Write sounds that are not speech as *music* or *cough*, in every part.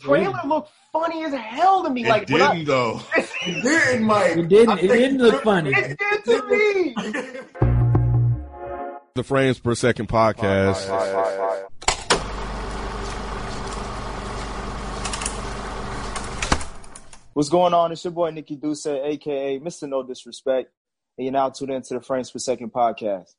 Trailer looked funny as hell to me. It like when I- didn't though. *laughs* It didn't, Mike. It didn't. It didn't look funny. it did to me. *laughs* The Frames Per Second podcast. What's going on? It's your boy Nikki Duce, aka Mr. No Disrespect, and you're now tuned into the Frames Per Second podcast.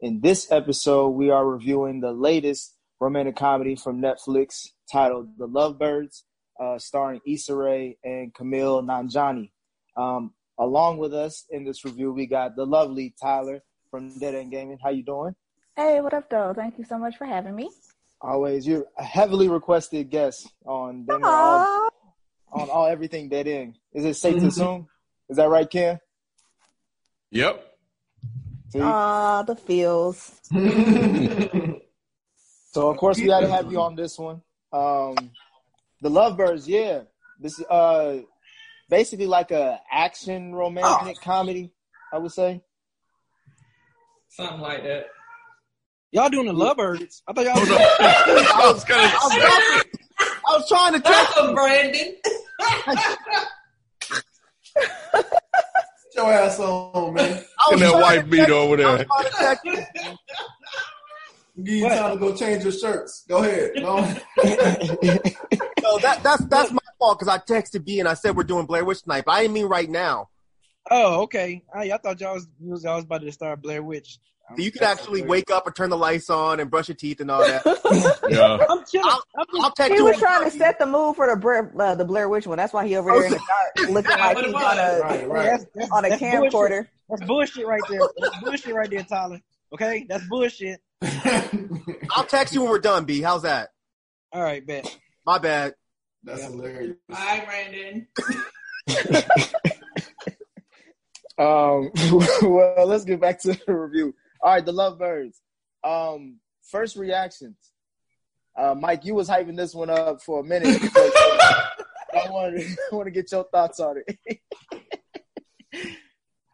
In this episode, we are reviewing the latest romantic comedy from Netflix titled The Lovebirds, uh, starring Issa Rae and Kumail Nanjiani. Um, along with us in this review, we got the lovely Tyler from Dead End Gaming. How you doing? Hey, what up, though? Thank you so much for having me. Always, you're a heavily requested guest on damn all, on all everything Dead End. Is it safe to assume? Is that right, Ken? Yep. See? Aw, the feels. *laughs* So of course we had to have you on this one. Um, the Lovebirds, yeah. This is uh basically like a action romantic comedy, I would say. Something like that. Y'all doing the lovebirds? I thought y'all. *laughs* Oh, no. I was gonna I was, about to- I was trying to catch Welcome, Brandon. *laughs* Get your ass on, man. I and was that white to beat catch- over there. *laughs* trying to catch you. Give you What? time to go change your shirts. Go ahead. Go on. *laughs* No, that that's that's my fault because I texted B and I said we're doing Blair Witch tonight, but I didn't mean right now. Oh, okay. I, I thought y'all was, you was y'all was about to start Blair Witch. So you can actually wake up and turn the lights on and brush your teeth and all that. *laughs* Yeah. I'm chilling. I'll, I'm just, I'll text He was trying to set the mood for the Blair, uh, the Blair Witch one. That's why he over there in the dark, *laughs* looking like what it he's on a Right, right. that's, that's, on a that's bullshit. camcorder. That's bullshit right there. That's bullshit right there, Tyler. Okay, that's bullshit. *laughs* I'll text you when we're done, B. How's that? All right, bet. My bad. That's hilarious. Bye, Brandon. *laughs* Um, *laughs* well, let's get back to the review. All right, the Lovebirds. Um, first reactions. Uh, Mike, you was hyping this one up for a minute. I want to I want to get your thoughts on it.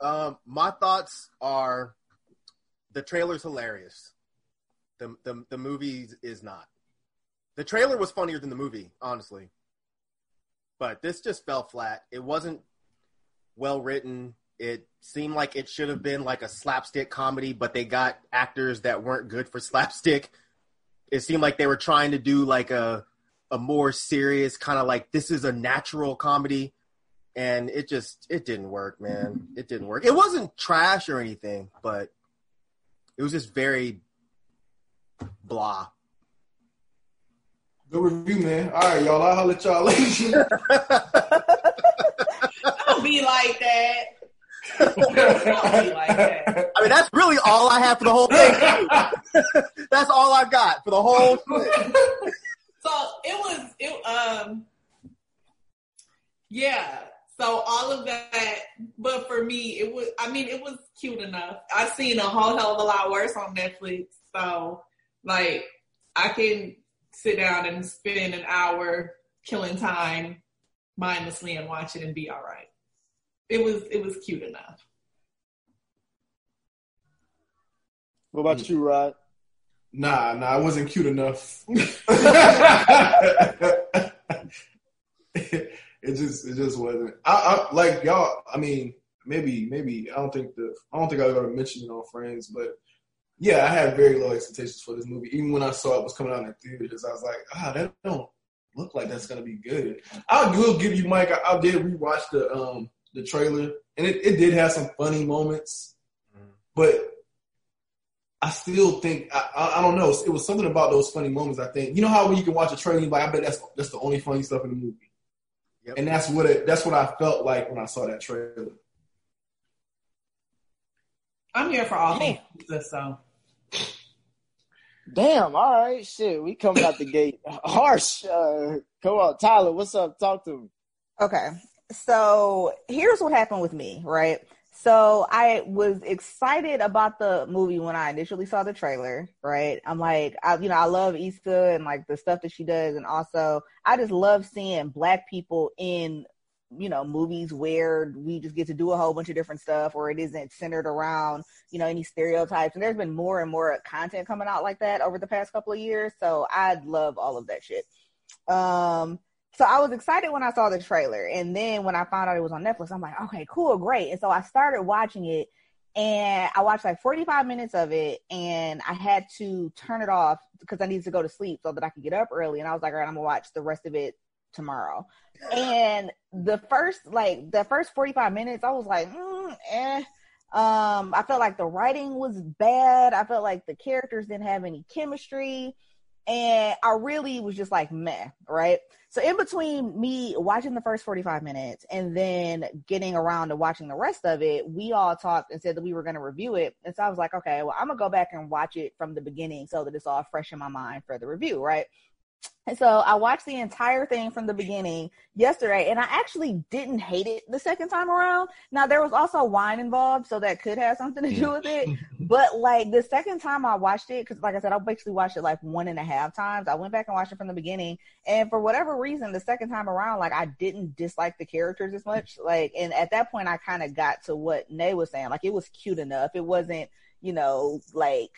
Um, my thoughts are the trailer's hilarious. The, the the movie is not. The trailer was funnier than the movie, honestly. But this just fell flat. It wasn't well written. It seemed like it should have been like a slapstick comedy, but they got actors that weren't good for *laughs* slapstick. It seemed like they were trying to do like a a more serious kind of like this is a natural comedy and it just it didn't work, man. It didn't work. It wasn't trash or anything, but it was just very blah. Good review, man. All right, y'all. I'll holler at y'all later. *laughs* Don't be like that. Don't be like that. I mean, that's really all I have for the whole thing. *laughs* that's all I've got for the whole thing. So it was it um yeah. So all of that, but for me, it was. I mean, it was cute enough. I've seen a whole hell of a lot worse on Netflix. So, like, I can sit down and spend an hour killing time mindlessly and watch it and be all right. It was. It was cute enough. What about you, Rod? Nah, nah, I wasn't cute enough. *laughs* it just, it just wasn't. I, I like y'all. I mean, maybe, maybe I don't think the, I don't think I ever mentioned it on Friends, but yeah, I had very low expectations for this movie. Even when I saw it was coming out in theaters, I was like, ah, that don't look like that's gonna be good. I will give you, Mike. I, I did rewatch the um the trailer, and it, it did have some funny moments, but I still think I, I, I don't know. It was something about those funny moments. I think you know how when you can watch a trailer, you're like I bet that's that's the only funny stuff in the movie, Yep. and that's what it that's what I felt like when I saw that trailer. I'm here for all things. So Damn. All right. Shit. We coming out the gate *laughs* harsh. Uh, come on, Tyler. What's up? Talk to me. Okay. So here's what happened with me, right? So I was excited about the movie when I initially saw the trailer, right? I'm like, I, you know, I love Issa and like the stuff that she does. And also I just love seeing black people in, you know, movies where we just get to do a whole bunch of different stuff or it isn't centered around, you know, any stereotypes. And there's been more and more content coming out like that over the past couple of years. So I love all of that shit. Um, so I was excited when I saw the trailer. And then when I found out it was on Netflix, I'm like, okay, cool, great. And so I started watching it and I watched like 45 minutes of it and I had to turn it off because I needed to go to sleep so that I could get up early. And I was like, all right, I'm gonna watch the rest of it tomorrow. And the first, like the first 45 minutes, I was like, mm, eh. Um, I felt like the writing was bad. I felt like the characters didn't have any chemistry. And I really was just like, meh, right? So in between me watching the first 45 minutes and then getting around to watching the rest of it, we all talked and said that we were going to review it. And so I was like, okay, well, I'm going to go back and watch it from the beginning so that it's all fresh in my mind for the review, right? And so I watched the entire thing from the beginning yesterday, and I actually didn't hate it the second time around. Now there was also wine involved, so that could have something to do with it. *laughs* but like the second time I watched it, because like I said, I basically watched it like one and a half times. I went back and watched it from the beginning, and for whatever reason, the second time around, like I didn't dislike the characters as much. Like, and at that point, I kind of got to what Nay was saying. Like it was cute enough. It wasn't, you know, like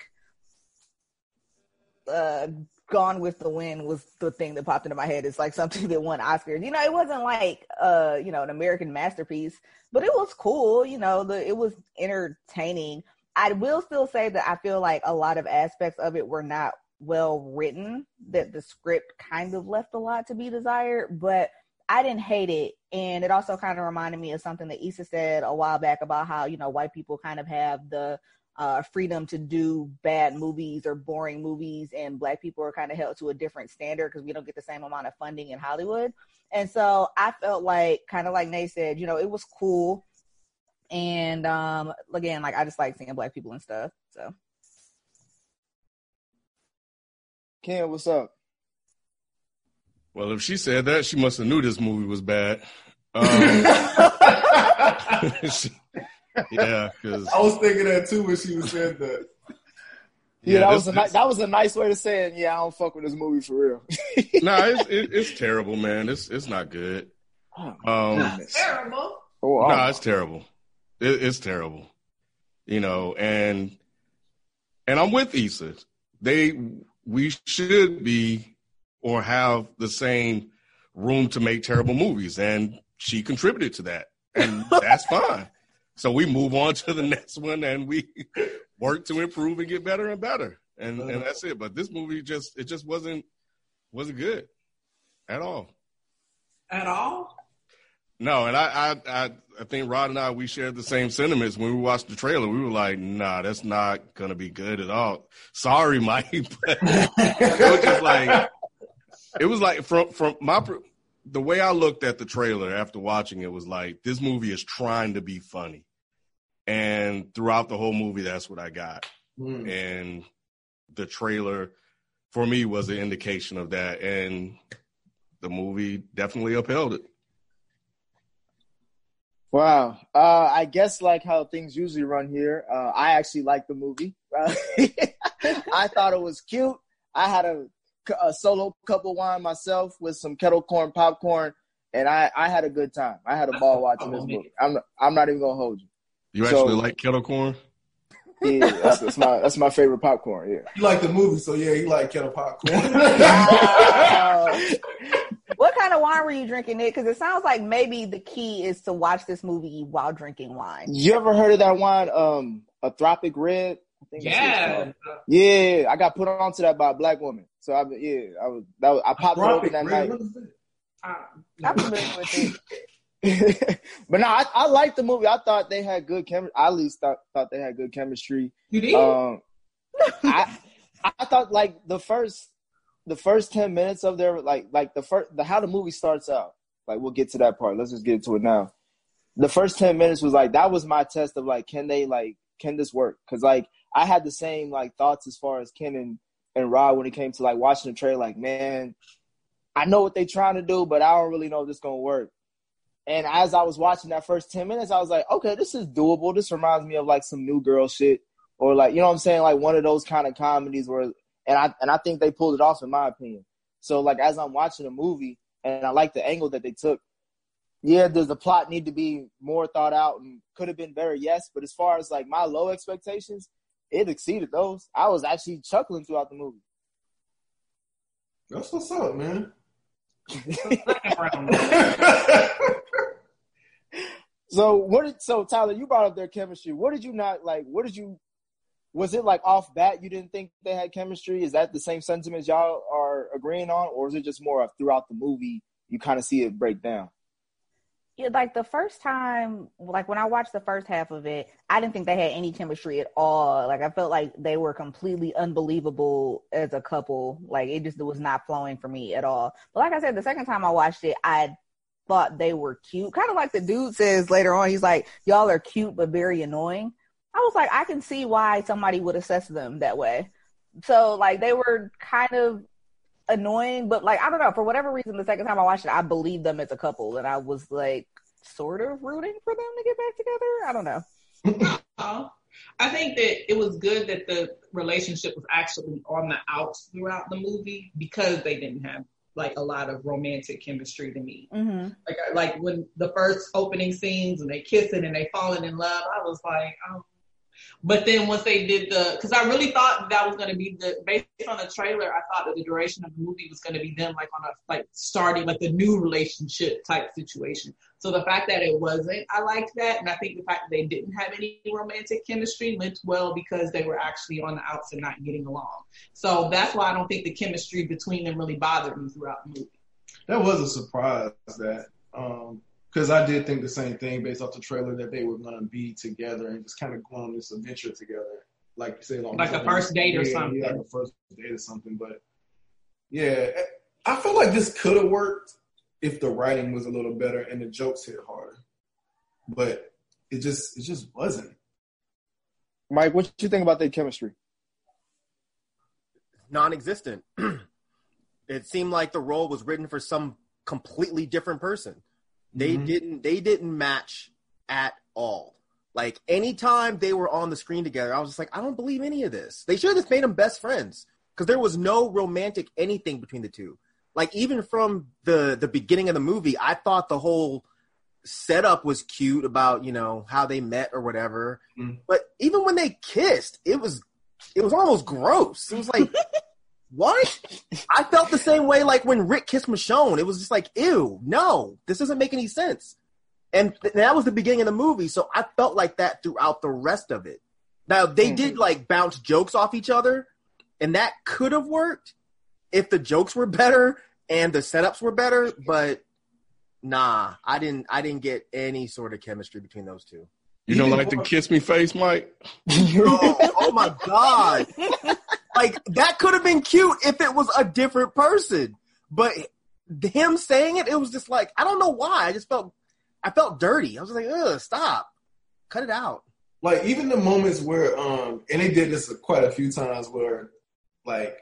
uh Gone with the Wind was the thing that popped into my head. It's like something *laughs* that won Oscars. You know, it wasn't like uh, you know, an American masterpiece, but it was cool, you know, the it was entertaining. I will still say that I feel like a lot of aspects of it were not well written, that the script kind of left a lot to be desired, but I didn't hate it. And it also kind of reminded me of something that Issa said a while back about how, you know, white people kind of have the uh, freedom to do bad movies or boring movies, and black people are kind of held to a different standard because we don't get the same amount of funding in Hollywood. And so I felt like, kind of like Nate said, you know, it was cool. And um, again, like I just like seeing black people and stuff. So, Ken, what's up? Well, if she said that, she must have knew this movie was bad. *laughs* Um, *laughs* she- yeah, because I was thinking that too when she was saying that. *laughs* Yeah, that this- was a ni- that was a nice way to say it. Yeah, I don't fuck with this movie for real. *laughs* no, it's *laughs* it, it's terrible, man. It's it's not good. Oh, Um, Terrible. Oh, no, it's terrible. It, it's terrible. You know, and and I'm with Issa. They we should be or have the same room to make terrible movies, and she contributed to that, and that's fine. So we move on to the *laughs* next one, and we work to improve and get better and better, and and mm-hmm. that's it. But this movie just it just wasn't wasn't good at all. At all? No, and I, I, I, I think Rod and I we shared the same sentiments when we watched the trailer. We were like, "Nah, that's not gonna be good at all." Sorry, Mike, *laughs* but it was just like it was like from from my the way I looked at the trailer after watching it was like this movie is trying to be funny, and throughout the whole movie, that's what I got. Mm. And the trailer for me was an indication of that, and the movie definitely upheld it. Wow. Uh, I guess like how things usually run here. Uh, I actually liked the movie. Uh, *laughs* I thought it was cute. I had a, a solo cup of wine myself with some kettle corn popcorn, and I, I had a good time. I had a ball watching this movie. I'm I'm not even gonna hold you. You So- actually like kettle corn? Yeah, that's, that's my that's my favorite popcorn. Yeah. You like the movie, so yeah, you like kettle popcorn. *laughs* *laughs* What kind of wine were you drinking, Nick? Because it sounds like maybe the key is to watch this movie while drinking wine. You ever heard of that wine, um, Apothic Red? I think that's what it's Yeah. Yeah, I got put onto that by a black woman. So I, yeah, I was, that was, I popped it open that Red, night. what is? I'm familiar with it. *laughs* but no, I, I liked the movie. I thought they had good chemistry. I at least thought thought they had good chemistry. you did? Um, I I thought like the first the first ten minutes of their like like the first the how the movie starts out. Like we'll get to that part. Let's just get to it now. The first ten minutes was like that was my test of like can they like can this work? Because like I had the same like thoughts as far as Ken and and Rod when it came to like watching the trailer. Like, man, I know what they're trying to do, but I don't really know if this gonna work. And as I was watching that first ten minutes, I was like, okay, this is doable. This reminds me of like some New Girl shit, or like you know what I'm saying, like one of those kind of comedies where. And I and I think they pulled it off in my opinion. So like as I'm watching a movie and I like the angle that they took, yeah, does the plot need to be more thought out and could have been better? Yes, but as far as like my low expectations, it exceeded those. I was actually chuckling throughout the movie. That's what's up, man. *laughs* so what did so Tyler, you brought up their chemistry. What did you not like? What did you was it like off bat you didn't think they had chemistry? Is that the same sentiments y'all are agreeing on, or is it just more of throughout the movie you kind of see it break down? Like the first time, like when I watched the first half of it, I didn't think they had any chemistry at all. Like I felt like they were completely unbelievable as a couple. Like it just was not flowing for me at all. But like I said, the second time I watched it, I thought they were cute. Kind of like the dude says later on, he's like, "Y'all are cute but very annoying." I was like, I can see why somebody would assess them that way. So like they were kind of annoying, but like I don't know, for whatever reason, the second time I watched it, I believed them as a couple, and I was like sort of rooting for them to get back together. I don't know. *laughs* I think that it was good that the relationship was actually on the outs throughout the movie because they didn't have like a lot of romantic chemistry to me. Mm-hmm. Like like when the first opening scenes and they kissing and they falling in love, I was like, oh, but then once they did the, because I really thought that was going to be the, based on the trailer, I thought that the duration of the movie was going to be them like on a, like starting like the new relationship type situation. So the fact that it wasn't, I liked that. And I think the fact that they didn't have any romantic chemistry went well because they were actually on the outs and not getting along. So that's why I don't think the chemistry between them really bothered me throughout the movie. That was a surprise that, um, because I did think the same thing based off the trailer that they were gonna be together and just kind of go on this adventure together, like you said, like a first date or something, like a first date or something. But yeah, I feel like this could have worked if the writing was a little better and the jokes hit harder, but it just it just wasn't. Mike, what you think about their chemistry? Non-existent. *clears throat* it seemed like the role was written for some completely different person. They mm-hmm. didn't they didn't match at all. Like anytime they were on the screen together, I was just like, I don't believe any of this. They should have just made them best friends because there was no romantic anything between the two. Like even from the the beginning of the movie, I thought the whole setup was cute about you know how they met or whatever. Mm. But even when they kissed, it was it was almost gross. It was like *laughs* what? I felt the same way like when Rick kissed Michonne. It was just like, ew, no, this doesn't make any sense. And th- that was the beginning of the movie, so I felt like that throughout the rest of it. Now they mm-hmm. did like bounce jokes off each other, and that could have worked if the jokes were better and the setups were better, but nah, I didn't I didn't get any sort of chemistry between those two. You don't like the kiss me face, Mike? *laughs* oh, oh my god. *laughs* like that could have been cute if it was a different person. But him saying it, it was just like I don't know why. I just felt I felt dirty. I was like, ugh, stop. Cut it out. Like even the moments where um and they did this quite a few times where like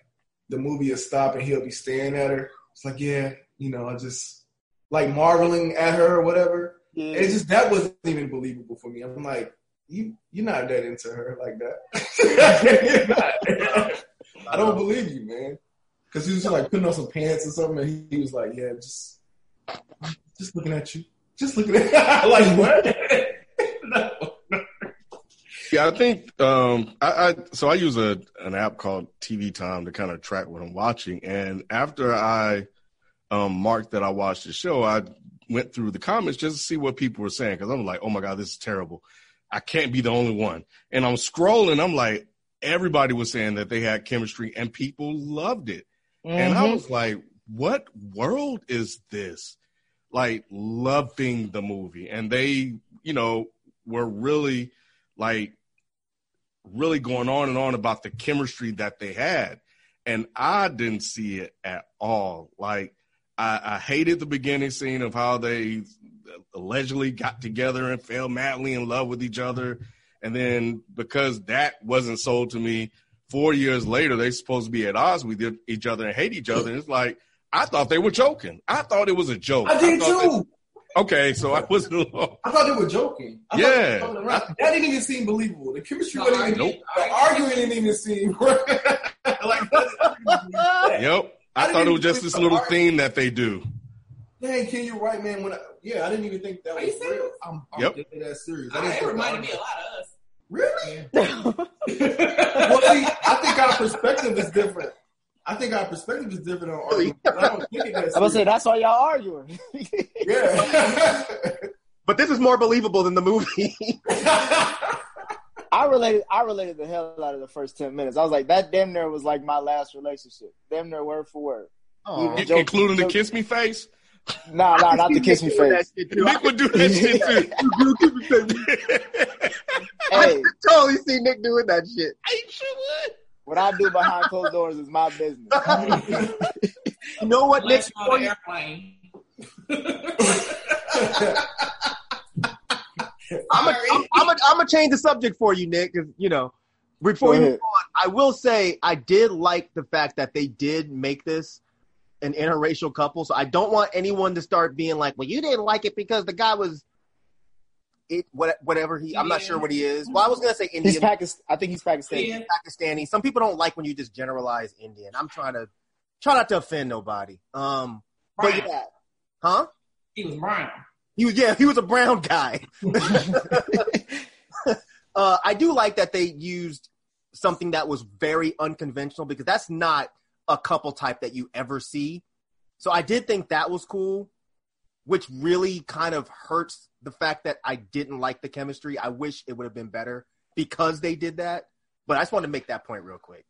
the movie is stop and he'll be staring at her. It's like, yeah, you know, I just like marveling at her or whatever. Yeah. It's just that wasn't even believable for me. I'm like, you you're not that into her like that. *laughs* I don't believe you, man. Because he was like putting on some pants or something, and he, he was like, "Yeah, just just looking at you, just looking at *laughs* like what." *laughs* Yeah, I think um, I, I, so. I use a an app called TV Time to kind of track what I'm watching, and after I um, marked that I watched the show, I went through the comments just to see what people were saying because I'm like, oh my god, this is terrible. I can't be the only one. And I'm scrolling. I'm like, everybody was saying that they had chemistry and people loved it. Mm-hmm. And I mm-hmm. was like, what world is this? Like loving the movie. And they, you know, were really like really going on and on about the chemistry that they had. And I didn't see it at all. Like I, I hated the beginning scene of how they allegedly got together and fell madly in love with each other. And then because that wasn't sold to me four years later they're supposed to be at odds with each other and hate each other. And it's like I thought they were joking. I thought it was a joke. I did thought too. they- okay, so I wasn't alone. I thought they were joking. I Yeah. thought they were coming around. that didn't even seem believable. The chemistry No, wasn't I- even. Nope. The arguing didn't even seem *laughs* like. that. *laughs* Yep. I I, thought it was just this little art- thing that they do. Dang, Ken, you're right, man. When I, yeah, I didn't even think that Are was you real. I'm, I'm Yep. dead that serious. I I, didn't it think reminded me a lot of us. Really? Yeah. *laughs* well, see, I think our perspective is different. I think our perspective is different on arguing. I don't think it that *laughs* I'm gonna say that's why y'all arguing. Yeah. *laughs* But this is more believable than the movie. I related. I related the hell out of the first ten minutes. I was like, that damn near was like my last relationship. Damn near word for word. Aw. Yeah. I- Joke- including the kiss me face. Nah, nah, not the kiss me face. Nick would do that shit too. *laughs* *laughs* Hey, totally see Nick doing that shit. I sure would. what I do behind closed doors is my business. *laughs* You know what, Nick? Let's go on the airplane. I'm gonna I'm, I'm gonna I'm change the subject for you, Nick. 'cause, you know, before Go you move on, I will say I did like the fact that they did make this an interracial couple. So I don't want anyone to start being like, "Well, you didn't like it because the guy was it what whatever he. I'm not sure what he is. Well, I was gonna say He's Indian, Pakistan. I think he's Pakistani. Yeah. Pakistani. Some people don't like when you just generalize Indian. I'm trying to try not to offend nobody. Um, but yeah, huh? He was brown. He was yeah, he was a brown guy. *laughs* uh, I do like that they used something that was very unconventional because that's not a couple type that you ever see. So I did think that was cool, which really kind of hurts the fact that I didn't like the chemistry. I wish it would have been better because they did that. But I just wanted to make that point real quick.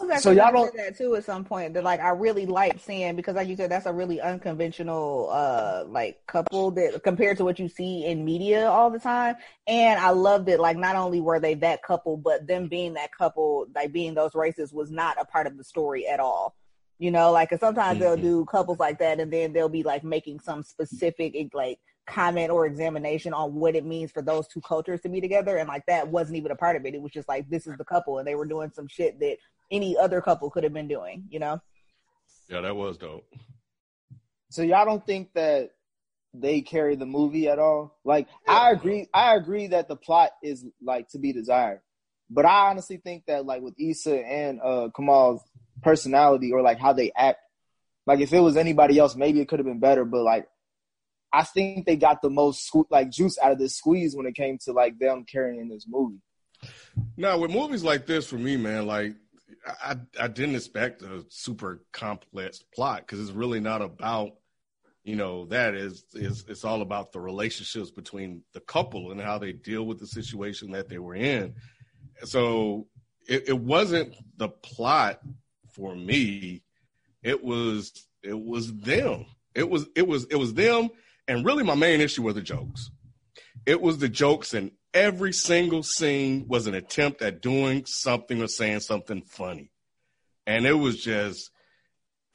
I was So y'all don't- that too at some point. That like I really like seeing because like you said, that's a really unconventional uh like couple that compared to what you see in media all the time. And I loved it. Like not only were they that couple, but them being that couple, like being those races was not a part of the story at all. You know, like 'cause sometimes they'll Mhm. do couples like that, and then they'll be like making some specific like comment or examination on what it means for those two cultures to be together, and like that wasn't even a part of it. It was just like this is the couple, and they were doing some shit that any other couple could have been doing. You know, Yeah, that was dope. So y'all don't think that they carry the movie at all? Like I agree I agree that the plot is like to be desired. But I honestly think that like with Issa and uh Kumail's personality or like how they act, like if it was anybody else, maybe it could have been better. But like I think they got the most sque- like juice out of this squeeze when it came to like them carrying this movie. Now, with movies like this, for me, man, like I, I didn't expect a super complex plot because it's really not about, you know, that is is it's all about the relationships between the couple and how they deal with the situation that they were in. So it, it wasn't the plot for me. It was it was them. It was it was it was them, and really my main issue were the jokes. It was the jokes and every single scene was an attempt at doing something or saying something funny. And it was just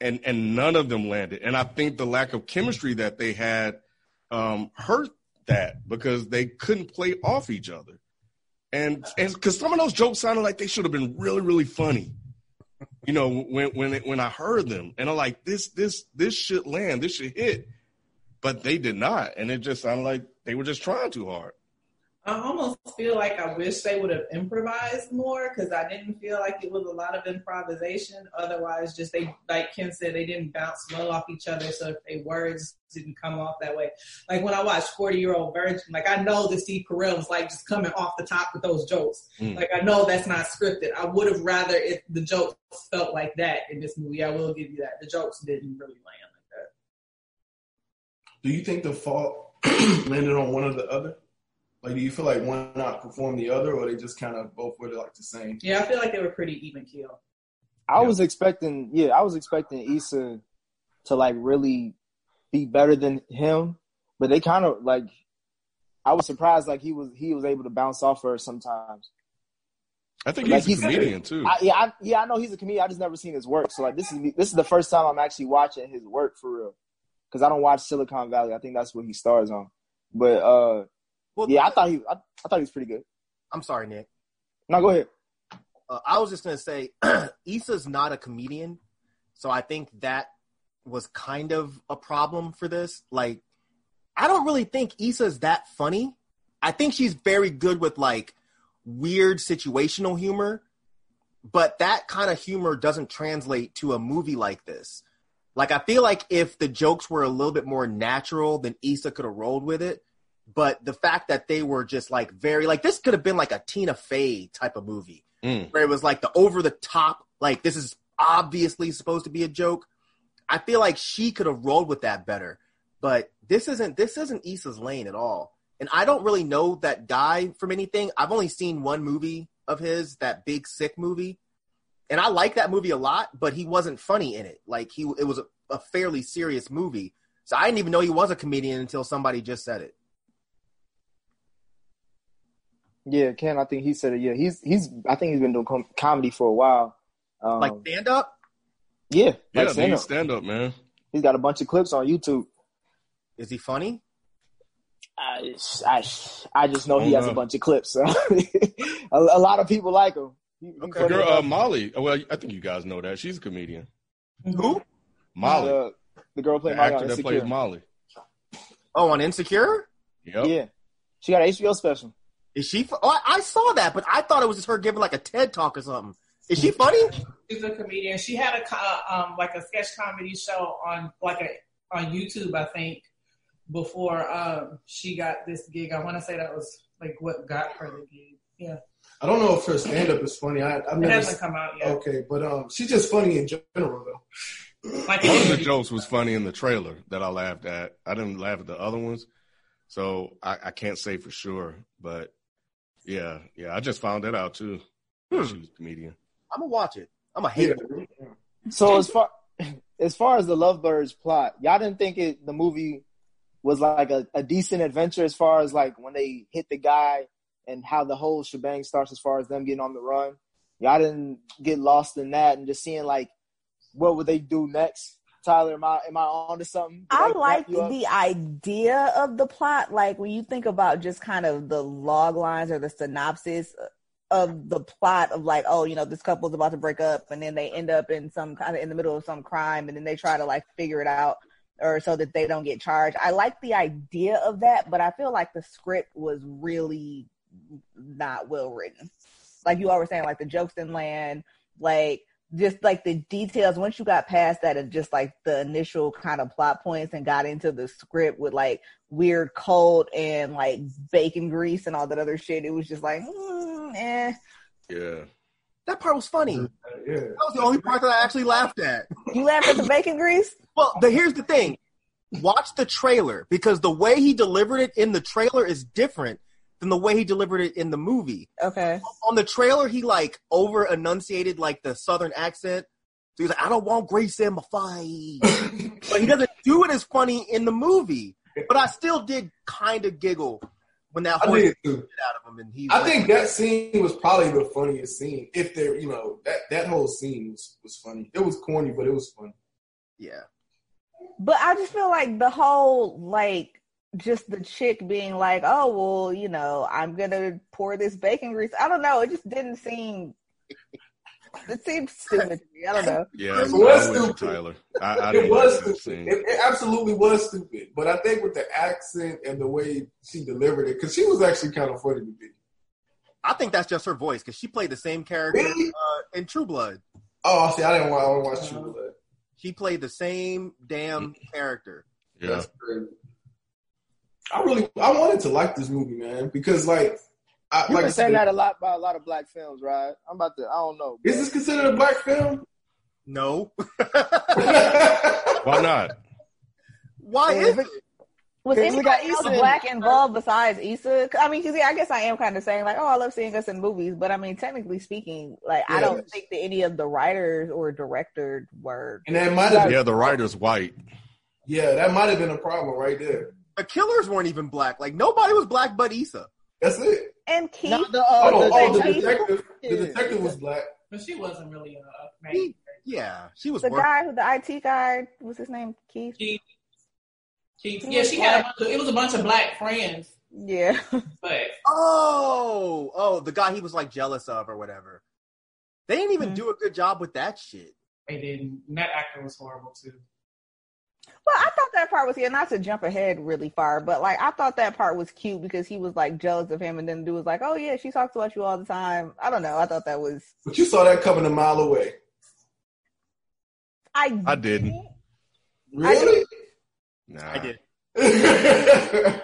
and and none of them landed. And I think the lack of chemistry that they had um hurt that because they couldn't play off each other. And and because some of those jokes sounded like they should have been really, really funny. You know, when when it, when I heard them and I'm like, this this this should land, this should hit. But they did not. And it just sounded like they were just trying too hard. I almost feel like I wish they would have improvised more because I didn't feel like it was a lot of improvisation. Otherwise, just they, like Ken said, they didn't bounce well off each other. So if their words didn't come off that way, like when I watched Forty Year Old Virgin, like I know that Steve Carell was like just coming off the top with those jokes. Mm. Like I know that's not scripted. I would have rather if the jokes felt like that in this movie. I will give you that. The jokes didn't really land like that. Do you think the fault *clears throat* landed on one or the other? Like, do you feel like one outperformed the other, or they just kind of both were like the same? Yeah, I feel like they were pretty even keel. I Yeah. was expecting, yeah, I was expecting Issa to like really be better than him, but they kind of like. I was surprised, like he was he was able to bounce off her sometimes. I think Like, he's a he's- comedian too. I, yeah, I, yeah, I know he's a comedian. I just never seen his work, so like this is this is the first time I'm actually watching his work for real. Because I don't watch Silicon Valley. I think that's what he stars on. But uh, Well, yeah, I thought he I, I thought he was pretty good. I'm sorry, Nick. No, go ahead. Uh, I was just gonna say, *clears throat* Issa's not a comedian, so I think that was kind of a problem for this. Like, I don't really think Issa's that funny. I think she's very good with like weird situational humor, but that kind of humor doesn't translate to a movie like this. Like, I feel like if the jokes were a little bit more natural, then Issa could have rolled with it. But the fact that they were just like very like this could have been like a Tina Fey type of movie Mm. where it was like the over the top, like this is obviously supposed to be a joke. I feel like she could have rolled with that better. But this isn't this isn't Issa's lane at all. And I don't really know that guy from anything. I've only seen one movie of his, that big sick movie. And I like that movie a lot, but he wasn't funny in it. Like he it was a, a fairly serious movie. So I didn't even know he was a comedian until somebody just said it. Yeah, Ken. I think he said it. Yeah, he's he's. I think he's been doing com- comedy for a while. Um, Like stand up? yeah, Yeah, stand dude, up. stand up, man. He's got a bunch of clips on YouTube. Is he funny? I, I, I just know he has no. a bunch of clips. So. *laughs* a, a lot of people like him. He- he Okay. The girl, uh. Molly. Well, I think you guys know that she's a comedian. Who? Molly, The, the girl the playing Molly actor on that plays Molly. Oh, on Insecure? Yep. Yeah, she got an HBO special. Is she? Oh, I, I saw that, but I thought it was just her giving like a TED talk or something. Is she funny? She's a comedian. She had a co- um like a sketch comedy show on like a on YouTube, I think, before um she got this gig. I want to say that was like what got her the gig. Yeah, I don't know if her stand up is funny. I, I've it never. hasn't come out yet. Okay, but um, she's just funny in general though. Like One of the jokes was funny in the trailer that I laughed at. I didn't laugh at the other ones, so I, I can't say for sure. But yeah, yeah, I just found that out too. Hmm. She was a comedian. I'm gonna watch it. I'm gonna hate Yeah. it. So as far as far as the Lovebirds plot, y'all didn't think it the movie was like a, a decent adventure as far as like when they hit the guy and how the whole shebang starts as far as them getting on the run. Y'all didn't get lost in that and just seeing like what would they do next. Tyler, am I am I on to something? Did I wrap like the idea of the plot. Like when you think about just kind of the log lines or the synopsis of the plot of like, oh, you know, this couple's about to break up and then they end up in some kind of in the middle of some crime and then they try to like figure it out or so that they don't get charged. I like the idea of that, but I feel like the script was really not well written. Like you all were saying, like the jokes didn't land, like just like the details once you got past that and just like the initial kind of plot points and got into the script with like weird cult and like bacon grease and all that other shit it was just like mm, eh. Yeah. That part was funny. That Yeah. was the only part that I actually laughed at. you laughed at the bacon grease Well, the, here's the thing. Watch the trailer because the way he delivered it in the trailer is different than the way he delivered it in the movie. okay On the trailer, he like over enunciated like the southern accent. So he's like, I don't want Grace in my fight. *laughs* but he doesn't do it as funny in the movie. But I still did kind of giggle when that I horse did out of him. And he I like, think that scene was probably the funniest scene. If there, you know, that that whole scene was was funny. It was corny, but it was funny. yeah. but i just feel like the whole like just the chick being like oh well you know i'm gonna pour this bacon grease i don't know it just didn't seem it seemed stupid to me i don't know Yeah. It was with stupid. Tyler. I, I it was stupid. It, it absolutely was stupid. But I think with the accent and the way she delivered it, because she was actually kind of funny to me. I think that's just her voice because she played the same character Really? uh, in True Blood. Oh, see, I didn't want, I didn't watch True Blood. She played the same damn character. Yeah. That's crazy. I really, I wanted to like this movie, man, because like, I, You've like been saying that a lot about a lot of black films, right? I'm about to. I don't know. is this considered a black film? No. *laughs* Why not? Why is it? it- Was Because we anybody else black involved besides Issa? I mean, because yeah, I guess I am kind of saying like, oh, I love seeing us in movies, but I mean, technically speaking, like I don't think that any of the writers or directors were. and that might have, Yeah, the writer's white. yeah, that might have been a problem right there. The killers weren't even black. Like nobody was black but Issa. That's it. And Keith, Not the, uh, Oh, the, oh, the the- detective, the detective was black. But she wasn't really a main. He- Yeah, she was the working. guy who the IT guy, was his name? Keith. Keith, Keith, yeah, she had a bunch of, it was a bunch of black friends, Yeah. *laughs* but Oh, oh, the guy he was like jealous of or whatever. They didn't even Mhm. do a good job with that shit. They didn't. And that actor was horrible too. Well, I thought that part was here. Not to jump ahead really far, but like I thought that part was cute because he was like jealous of him, and then the dude was like, "Oh yeah, she talks about you all the time." I don't know. I thought that was. But you saw that coming a mile away. I I didn't. Really? Nah. I did. *laughs*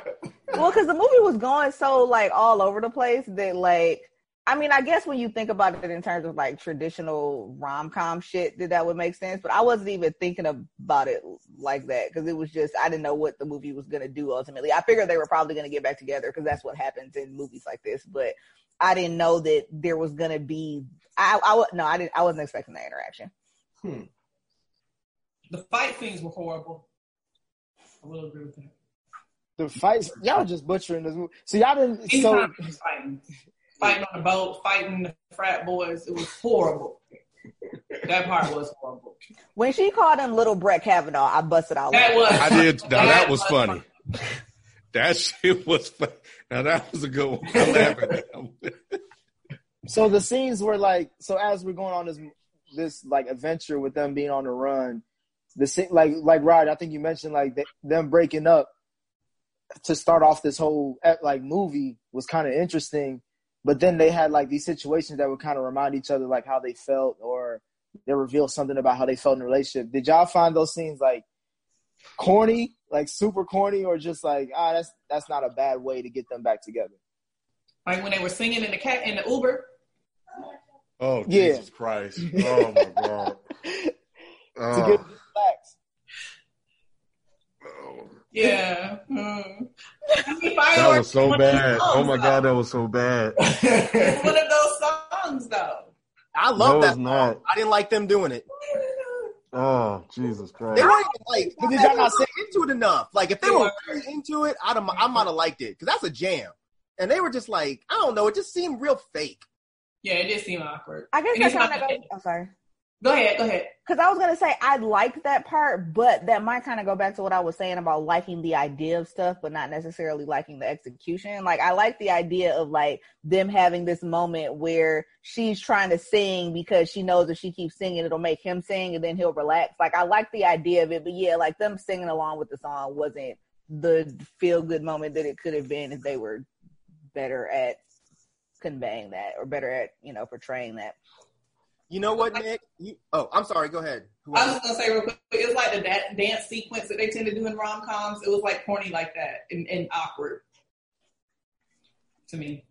Well, because the movie was going so like all over the place that like. I mean, I guess when you think about it in terms of like traditional rom com shit, that that would make sense. But I wasn't even thinking about it like that because it was just I didn't know what the movie was gonna do ultimately. I figured they were probably gonna get back together because that's what happens in movies like this. But I didn't know that there was gonna be. I I wa- no, I didn't. I wasn't expecting that interaction. Hmm. The fight scenes were horrible. I will agree with that. The fights, y'all just butchering this movie. So y'all didn't. So Anytime he was fighting, fighting on the boat, fighting the frat boys, it was horrible. that part was horrible. When she called him little Brett Kavanaugh, I busted out. That was. I did. Now that was was funny. That shit was funny. Now that was a good one. I'm laughing. at that. so the scenes were like so as we're going on this this like adventure with them being on the run the scene like like Rod I think you mentioned like they, them breaking up to start off this whole like movie was kind of interesting but then they had like these situations that would kind of remind each other like how they felt or they reveal something about how they felt in the relationship did y'all find those scenes like corny like super corny or just like ah that's that's not a bad way to get them back together Like when they were singing in the cat in the Uber. Oh Yeah. Jesus Christ! Oh my God! *laughs* to get relaxed Oh. Yeah. Mm. I mean, That was so is one of those bad. Oh my though. God, that was so bad. It's one of those songs, though. I love No, that. it's not. I didn't like them doing it. Oh Jesus Christ! They weren't even like did y'all weren't not say- into it enough. Like if they were really into it, I'd have, I might have liked it because that's a jam. And they were just like, I don't know, it just seemed real fake. Yeah, it did seem awkward. I guess And that it's kind not- of goes. I'm sorry. Go ahead, go ahead. Because I was gonna say I liked that part, but that might kind of go back to what I was saying about liking the idea of stuff, but not necessarily liking the execution. Like I like the idea of like them having this moment where she's trying to sing because she knows if she keeps singing, it'll make him sing, and then he'll relax. Like I like the idea of it, but yeah, like them singing along with the song wasn't the feel good moment that it could have been if they were better at conveying that or better at you know portraying that. You know what, Nick? You, oh, I'm sorry. Go ahead. Who I was just gonna say real quick, it was like the da- dance sequence that they tend to do in rom coms. It was like corny like that and, and awkward to me.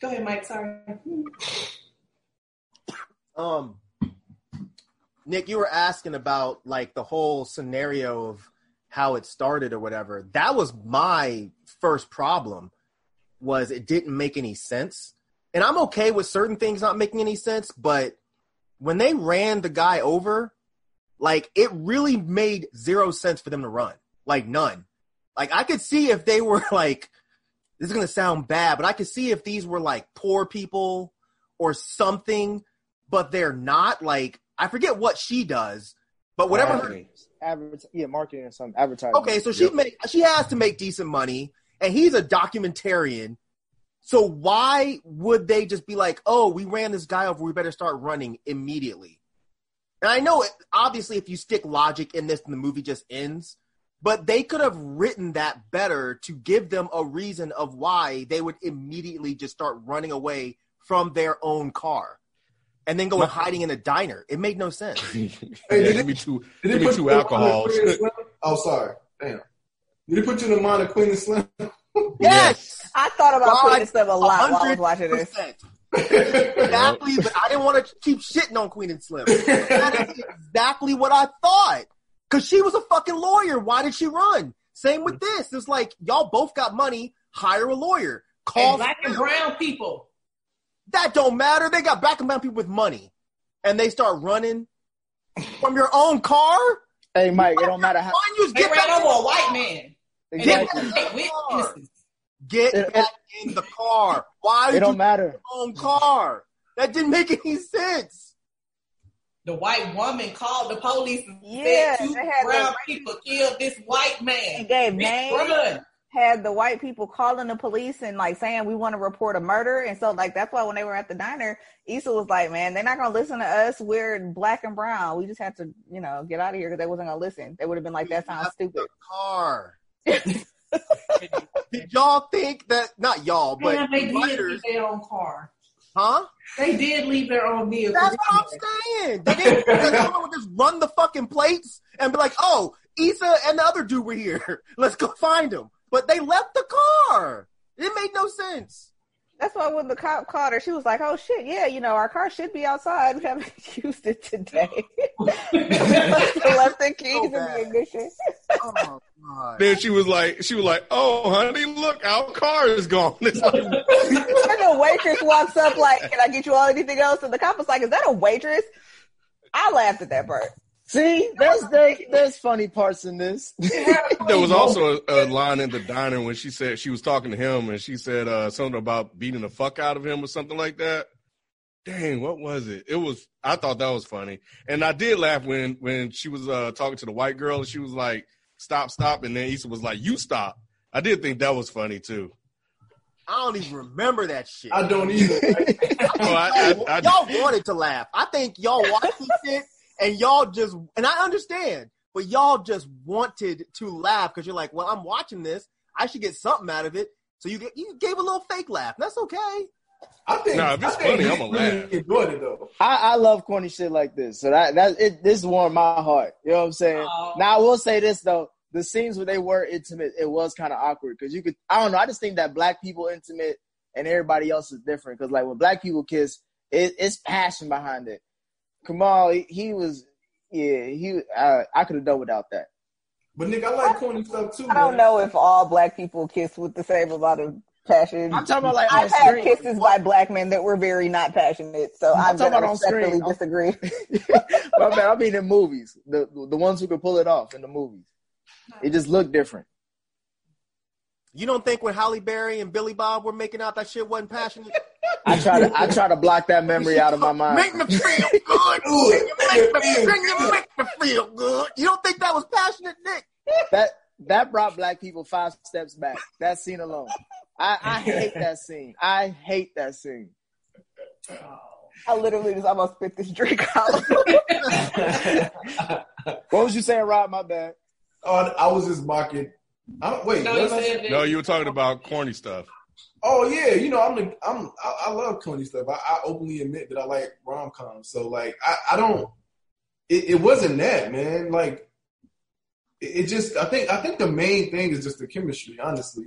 Go ahead, Mike. Sorry. Um, Nick, you were asking about like the whole scenario of how it started or whatever. That was my first problem. Was it didn't make any sense, and I'm okay with certain things not making any sense, but when they ran the guy over, like it really made zero sense for them to run, like none. Like I could see if they were *laughs* like, this is gonna sound bad, but I could see if these were like poor people or something but they're not. Like I forget what she does, but whatever. Her. Yeah, marketing or something, advertising. okay, so she Yep. make she has to make decent money, and he's a documentarian. So why would they just be like, "Oh, we ran this guy over. We better start running immediately"? And I know, it, obviously, if you stick logic in this, then the movie just ends. But they could have written that better to give them a reason of why they would immediately just start running away from their own car, and then go and hiding in a diner. It made no sense. *laughs* did yeah, it- give me two, Did give me put two you in the alcohols. mind of Queen and Slim? Oh, sorry. Damn. Did he put you in the mind of Queen and Slim? Yes. *laughs* I thought about God, putting this stuff a lot while I was watching this. 100%. *laughs* Exactly, but I didn't want to keep shitting on Queen and Slim. That is exactly what I thought. Cause she was a fucking lawyer. Why did she run? Same with this. It's like y'all both got money. Hire a lawyer. Call And black and brown people. that don't matter. They got black and brown people with money, and they start running from your own car. Hey, Mike, it don't matter how. You just They get ran back over in a white car? man. And Get they Exactly. back in the car. Get It- back in the car. Why It did don't you matter. your own car? That didn't make any sense. The white woman called the police and Yeah, said two they had brown right- people killed this white man. It gave Bitch, had the white people calling the police and like saying we want to report a murder. And so like that's why when they were at the diner, Issa was like, Man, they're not gonna listen to us. We're black and brown. We just had to, you know, get out of here because they wasn't gonna listen. They would have been like, That sounds stupid. The car. Did y'all think that not y'all, but Man, they the did writers, leave their own car. huh? They did leave their own vehicle. That's what I'm saying. They didn't someone would just run the fucking plates and be like, "Oh, Issa and the other dude were here. *laughs* Let's go find them." But they left the car. It made no sense. That's why when the cop called her, she was like, "Oh shit, yeah, you know, our car should be outside. We haven't *laughs* used it today. we *laughs* *laughs* left the keys in the ignition." Oh god. Then she was like, she was like, "Oh, honey, look, our car is gone." It's like, and the waitress walks up like, "Can I get you all anything else?" And the cop was like, "Is that a waitress?" I laughed at that part. See, that's there's there's funny parts in this. *laughs* there was *laughs* also a, a line in the diner when she said she was talking to him and she said uh, something about beating the fuck out of him or something like that. Dang, what was it? It was. I thought that was funny, and I did laugh when when she was uh, talking to the white girl and she was like, "Stop, stop," and then Issa was like, "You stop." I did think that was funny too. I don't even remember that shit. I don't either. *laughs* Oh, I, I, I, y'all wanted to laugh. I think y'all watched this shit and y'all just and I understand, but y'all just wanted to laugh because you're like, well, I'm watching this. I should get something out of it. So you you gave a little fake laugh. That's okay. I think. Nah, if it's I funny, we I'ma laugh. Enjoyed it though. I, I love corny shit like this. So that that it this warmed my heart. You know what I'm saying? Oh. Now I will say this though. The scenes where they were intimate, it was kind of awkward because you could I don't know, I just think that black people intimate and everybody else is different. Cause like when black people kiss, it, it's passion behind it. Kumail, he, he was yeah, he uh, I could have done without that. But Nick, I like corny stuff too. I don't man. know if all black people kiss with the same amount of passion. I'm talking about like I've on had screen. kisses by black men that were very not passionate, so I'm I'm, talking about on screen. I'm- disagree. *laughs* *laughs* My bad, I mean in movies. The the ones who could pull it off in the movies. It just looked different. You don't think when Halle Berry and Billy Bob were making out that shit wasn't passionate? *laughs* I try to I try to block that memory out of my mind. Make me feel good. *laughs* Good. You make me, make me feel good. You don't think that was passionate, Nick? that that brought black people five steps back. That scene alone. I, I hate that scene. I hate that scene. I literally just almost spit this drink out. *laughs* What was you saying, Rob? My bad. Oh, I was just mocking. I don't, wait, No, you I that. no, you were talking about corny stuff. Oh yeah, you know I'm the I'm I, I love corny stuff. I, I openly admit that I like rom coms. So like I, I don't. It, it wasn't that man. Like it, it just I think I think the main thing is just the chemistry. Honestly,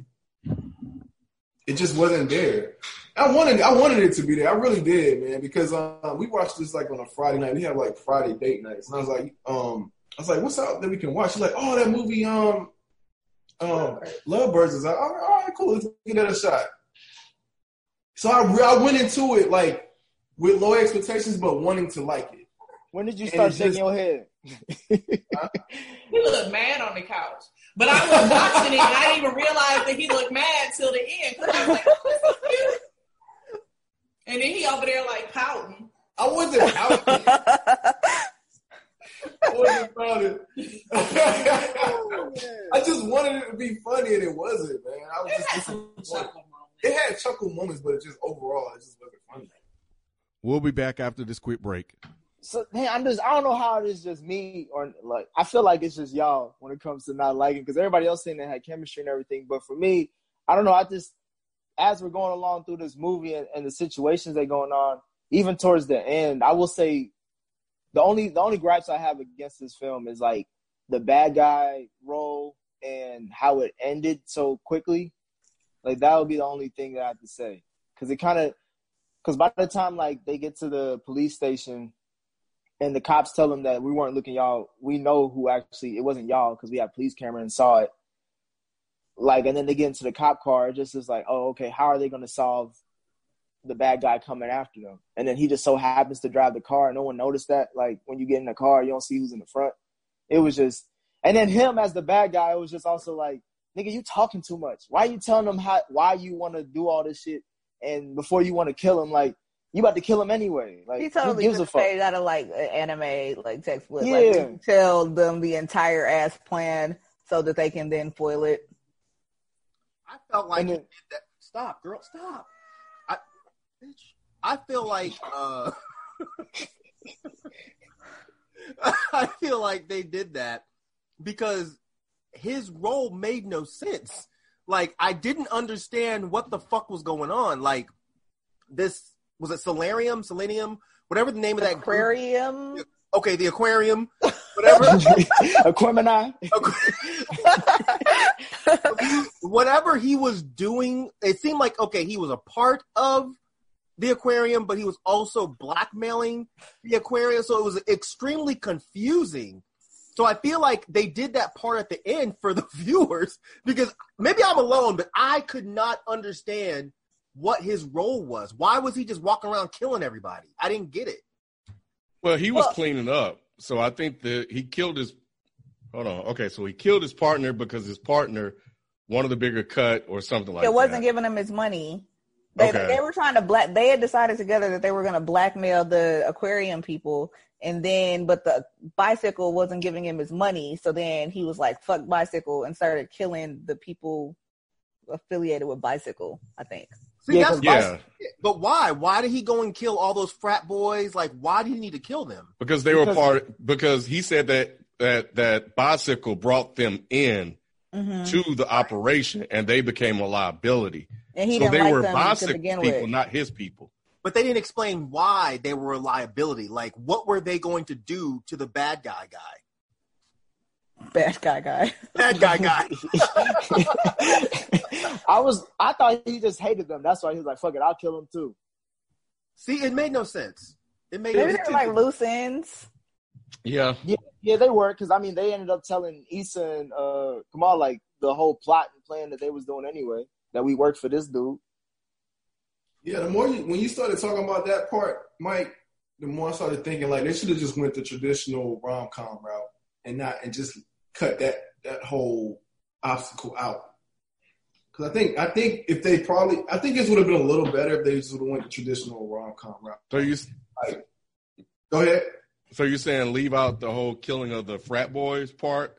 it just wasn't there. I wanted I wanted it to be there. I really did, man. Because um, we watched this like on a Friday night. We have like Friday date nights, and I was like, um, I was like, what's out that we can watch? She's like, oh, that movie, um, um, Lovebirds is out. All right, all right, cool. Let's give that a shot. So I, I went into it like with low expectations, but wanting to like it. When did you And start shaking just- your head? *laughs* He looked mad on the couch. But I was watching it and I didn't even realize that he looked mad till the end. 'Cause I was like, oh, this is cute. And then he over there like pouting. I wasn't out. *laughs* I wasn't about it. *laughs* I just wanted it to be funny, and it wasn't, man. I was It just had some chuckle moments. It had chuckle moments, but it just overall, it just wasn't funny. We'll be back after this quick break. So man, I'm just I don't know how it is just me or like I feel like it's just y'all when it comes to not liking because everybody else saying they had chemistry and everything. But for me, I don't know. I just as we're going along through this movie and, and the situations that are going on, even towards the end, I will say the only the only gripes I have against this film is like the bad guy role and how it ended so quickly. Like that would be the only thing that I have to say because it kind of because by the time like they get to the police station and the cops tell them that we weren't looking y'all, we know who actually it wasn't y'all because we had police camera and saw it. Like, and then they get into the cop car. It just is like, oh, okay, how are they going to solve the bad guy coming after them? And then he just so happens to drive the car. And no one noticed that. Like when you get in the car, you don't see who's in the front. It was just, and then him as the bad guy, it was just also like, nigga, you talking too much. Why you telling them how why you want to do all this shit? And before you want to kill him, like you about to kill him anyway. Like he totally who gives could a fuck? stayed out of like anime like textbook. Yeah. Like tell them the entire ass plan so that they can then foil it. I felt like And he then- did that. Stop, girl, stop. I, bitch. I feel like uh, *laughs* I feel like they did that because his role made no sense. Like I didn't understand what the fuck was going on. Like this was it Solarium, Selenium, whatever the name of that group. Aquarium. Okay, the aquarium, whatever. *laughs* Aquemini. *laughs* whatever he was doing, it seemed like okay, he was a part of the aquarium, but he was also blackmailing the aquarium, so it was extremely confusing. So I feel like they did that part at the end for the *laughs* viewers because maybe I'm alone, but I could not understand what his role was. Why was he just walking around killing everybody? I didn't get it. Well, he was Well- cleaning up, so I think that he killed his. Hold on. Okay, so he killed his partner because his partner wanted a bigger cut or something like that. it wasn't that. giving him his money. They, Okay. they were trying to black. They had decided together that they were going to blackmail the aquarium people, and then but the bicycle wasn't giving him his money. So then he was like, "Fuck bicycle," and started killing the people affiliated with bicycle. I think. See, Yeah, that's 'cause yeah, but why? Why did he go and kill all those frat boys? Like, why did he need to kill them? because they were part. Because he said that that that bicycle brought them in hmm to the operation, and they became a liability. And he so didn't they like were them to begin people, with. not his people. But they didn't explain why they were a liability. Like, what were they going to do to the bad guy guy? Bad guy, guy. Bad guy guy. *laughs* I was. I thought he just hated them. That's why he was like, "Fuck it, I'll kill him too." See, it made no sense. It made no Maybe sense. they're like loose ends. Yeah, Yeah, yeah, they were because I mean they ended up telling Issa and uh, Kumail like the whole plot and plan that they was doing anyway. That we worked for this dude. Yeah, the more you when you started talking about that part, Mike, the more I started thinking like they should have just went the traditional rom com route and not and just cut that that whole obstacle out. Because I think I think if they probably I think this would have been a little better if they just would have went the traditional rom com route. so you Go ahead. so you're saying leave out the whole killing of the frat boys part?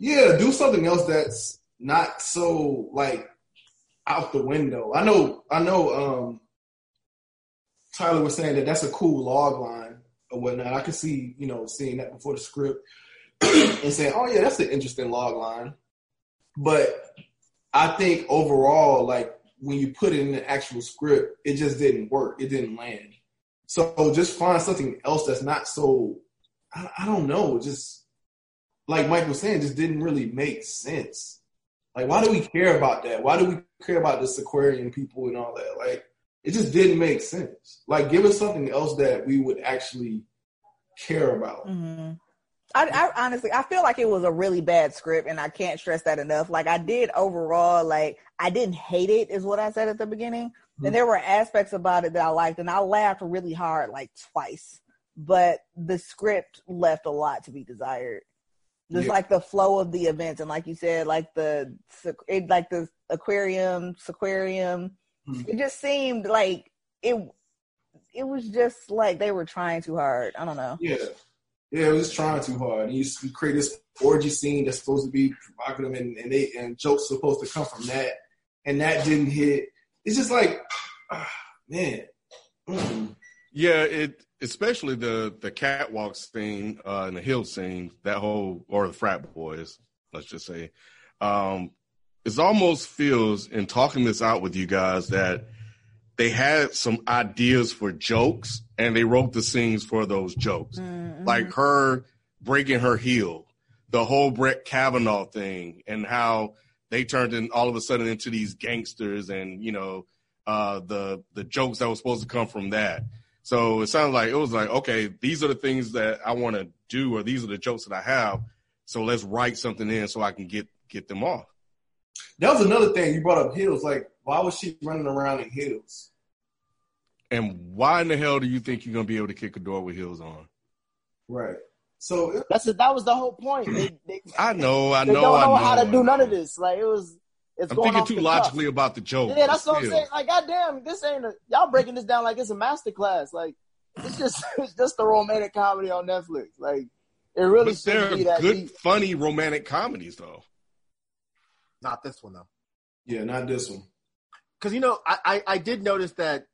Yeah, do something else that's not so like out the window. I know, I know. Um, Tyler was saying that that's a cool log line or whatnot. I could see, you know, seeing that before the script *clears throat* and saying, "Oh yeah, that's an interesting log line." But I think overall, like when you put it in the actual script, it just didn't work. It didn't land. So just find something else that's not so. I, I don't know. Just like Mike was saying, just didn't really make sense. Like, why do we care about that? Why do we care about this aquarium people and all that? Like, it just didn't make sense. Like, give us something else that we would actually care about. hmm I, I honestly, I feel like it was a really bad script, and I can't stress that enough. Like I did overall, like I didn't hate it, is what I said at the beginning. And there were aspects about it that I liked, and I laughed really hard, like twice. But the script left a lot to be desired. Just Yeah. like the flow of the events, and like you said, like the it, like the aquarium, aquarium. Mhm. It just seemed like it. It was just like they were trying too hard. I don't know. Yeah. Yeah, it was trying too hard. And you, you create this orgy scene that's supposed to be provocative and, and they and jokes supposed to come from that. And that didn't hit. It's just like, *sighs* ah, man. Mm. Yeah, it especially the the catwalk scene uh, and the hill scene, that whole or the frat boys, let's just say, um, it almost feels in talking this out with you guys that they had some ideas for jokes and they wrote the scenes for those jokes, Mhm. like her breaking her heel, the whole Brett Kavanaugh thing, and how they turned in all of a sudden into these gangsters, and you know uh, the the jokes that was supposed to come from that. So it sounds like it was like, okay, these are the things that I want to do, or these are the jokes that I have. So let's write something in so I can get get them off. That was another thing you brought up heels. Like, why was she running around in heels? And why in the hell do you think you're gonna be able to kick a door with heels on? Right. So it- That's it. That was the whole point. They, they, I know, I they know, don't know, I know how to do none of this. Like it was. It's I'm going thinking too logically cuff. about the joke. Yeah, that's what I'm saying. Like, goddamn, this ain't a y'all breaking this down like it's a master class. Like, it's just *laughs* it's just a romantic comedy on Netflix. Like, it really But shouldn't they're be that good, deep. funny romantic comedies, though. Not this one though. Yeah, not this one. because you know I, I I did notice that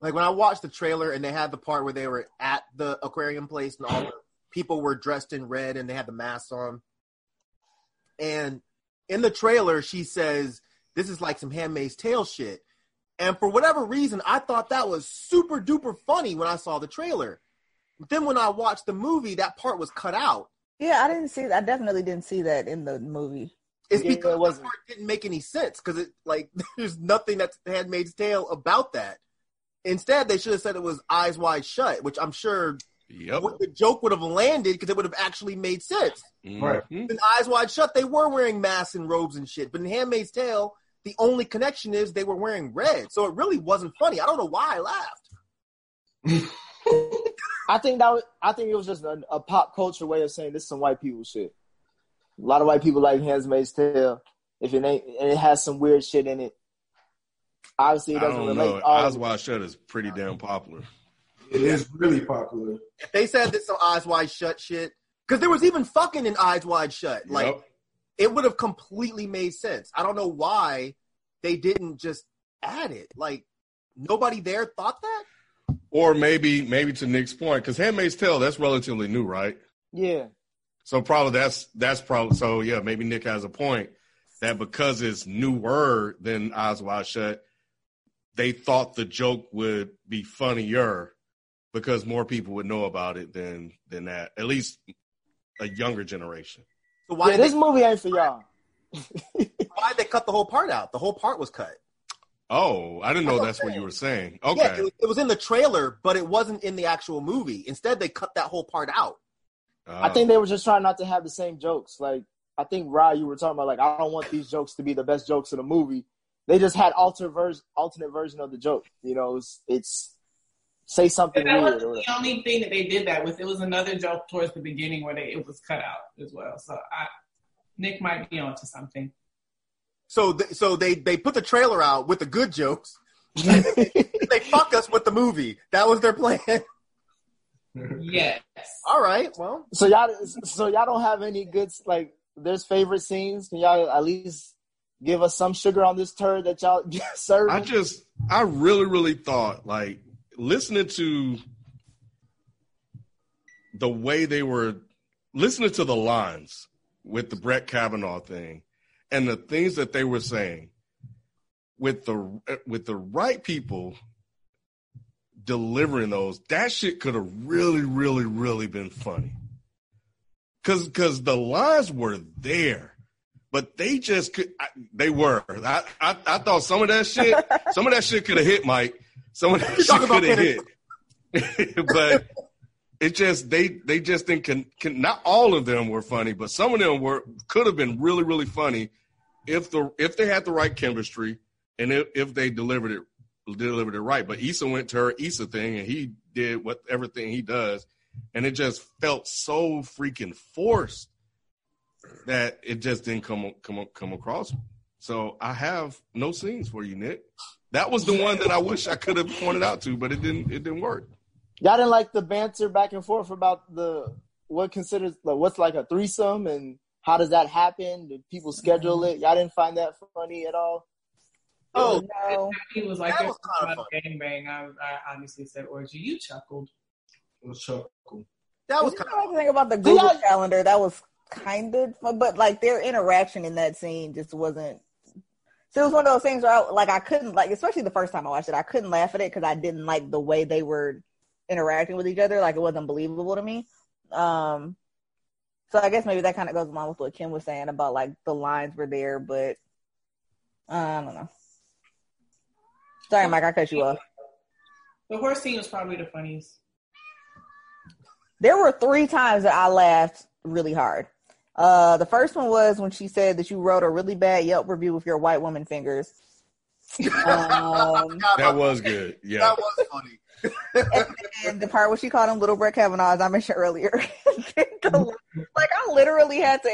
like when I watched the trailer and they had the part where they were at the aquarium place and all the people were dressed in red and they had the masks on, and in the trailer she says this is like some Handmaid's Tale shit, and for whatever reason I thought that was super duper funny when I saw the trailer. But then when I watched the movie, that part was cut out. Yeah, I didn't see. That I definitely didn't see that in the movie. It's Yeah, because it wasn't. that part didn't make any sense because it like *laughs* there's nothing that's Handmaid's Tale about that. Instead, they should have said it was Eyes Wide Shut, which I'm sure Yep. the joke would have landed because it would have actually made sense. Right. Mhm. In Eyes Wide Shut, they were wearing masks and robes and shit, but in Handmaid's Tale, the only connection is they were wearing red, so it really wasn't funny. I don't know why I laughed. *laughs* I think that was, I think it was just a, a pop culture way of saying this is some white people shit. A lot of white people like Handmaid's Tale. If it ain't, and it has some weird shit in it. Obviously, it doesn't don't relate. know. Eyes Wide Shut is pretty damn popular. It is really popular. They said this some Eyes Wide Shut shit, because there was even fucking in Eyes Wide Shut, like Yep. it would have completely made sense. I don't know why they didn't just add it. Like nobody there thought that. Or maybe, maybe to Nick's point, because Handmaid's Tale that's relatively new, right? yeah, So probably that's that's probably so. Yeah, maybe Nick has a point that because it's newer than Eyes Wide Shut, they thought the joke would be funnier because more people would know about it than than that. At least a younger generation. So why yeah. This they, movie ain't for y'all. *laughs* why they cut the whole part out? The whole part was cut. Oh, I didn't know That's that's what what you were saying. Yeah, Okay. it was, it was in the trailer, but it wasn't in the actual movie. Instead, they cut that whole part out. I Oh. think they were just trying not to have the same jokes. Like I think Rye, you were talking about like I don't want these jokes to be the best jokes in the movie. They just had alter vers- alternate version of the joke. You know, it's, it's say something That weird. wasn't the only thing that they did that with. It was another joke towards the beginning where they, it was cut out as well. So I, Nick might be onto something. So, th- so they they put the trailer out with the good jokes. *laughs* they fuck us with the movie. That was their plan. Yes. All right. Well, So y'all, so y'all don't have any good like. There's favorite scenes. Can y'all at least give us some sugar on this turd that y'all *laughs* serve? I just, I really, really thought like listening to the way they were listening to the lines with the Brett Kavanaugh thing and the things that they were saying with the with the right people delivering those, that shit could have really, really, really been funny. Cause, cause the lines were there, but they just could. I, they were. I, I, I thought some of that shit, some of that shit could have hit Mike. Some of that shit talking could have hit. *laughs* but it just they they just didn't. Can, can, not all of them were funny, but some of them were could have been really really funny if the if they had the right chemistry and if, if they delivered it delivered it right. But Issa went to her Issa thing and he did what everything he does, and it just felt so freaking forced that it just didn't come come come across. So I have no scenes for you, Nick. That was the one that I wish I could have pointed out to, but it didn't. It didn't work. Y'all didn't like the banter back and forth about the what considers like what's like a threesome and how does that happen? Did people schedule mm-hmm. it? Y'all didn't find that funny at all? oh, no. He was like, That "There's was kinda about gang bang." I, I honestly said orgy. You chuckled. It was chuckle. that was You kind know, of. I think about the Google calendar. That was kind of, fun, but like their interaction in that scene just wasn't. So it was one of those things where, I, like, I couldn't like, especially the first time I watched it, I couldn't laugh at it because I didn't like the way they were interacting with each other. Like, it wasn't believable to me. Um, so I guess maybe that kind of goes along with what Kim was saying about like the lines were there, but uh, I don't know. Sorry, Mike, I cut you off. The horse scene was probably the funniest. There were three times that I laughed really hard. Uh, the first one was when she said that you wrote a really bad Yelp review with your white woman fingers. *laughs* Um, That was good. Yeah. That was funny. and, and the part where she called him Little Brett Kavanaugh, as I mentioned earlier. *laughs* The- like I literally had to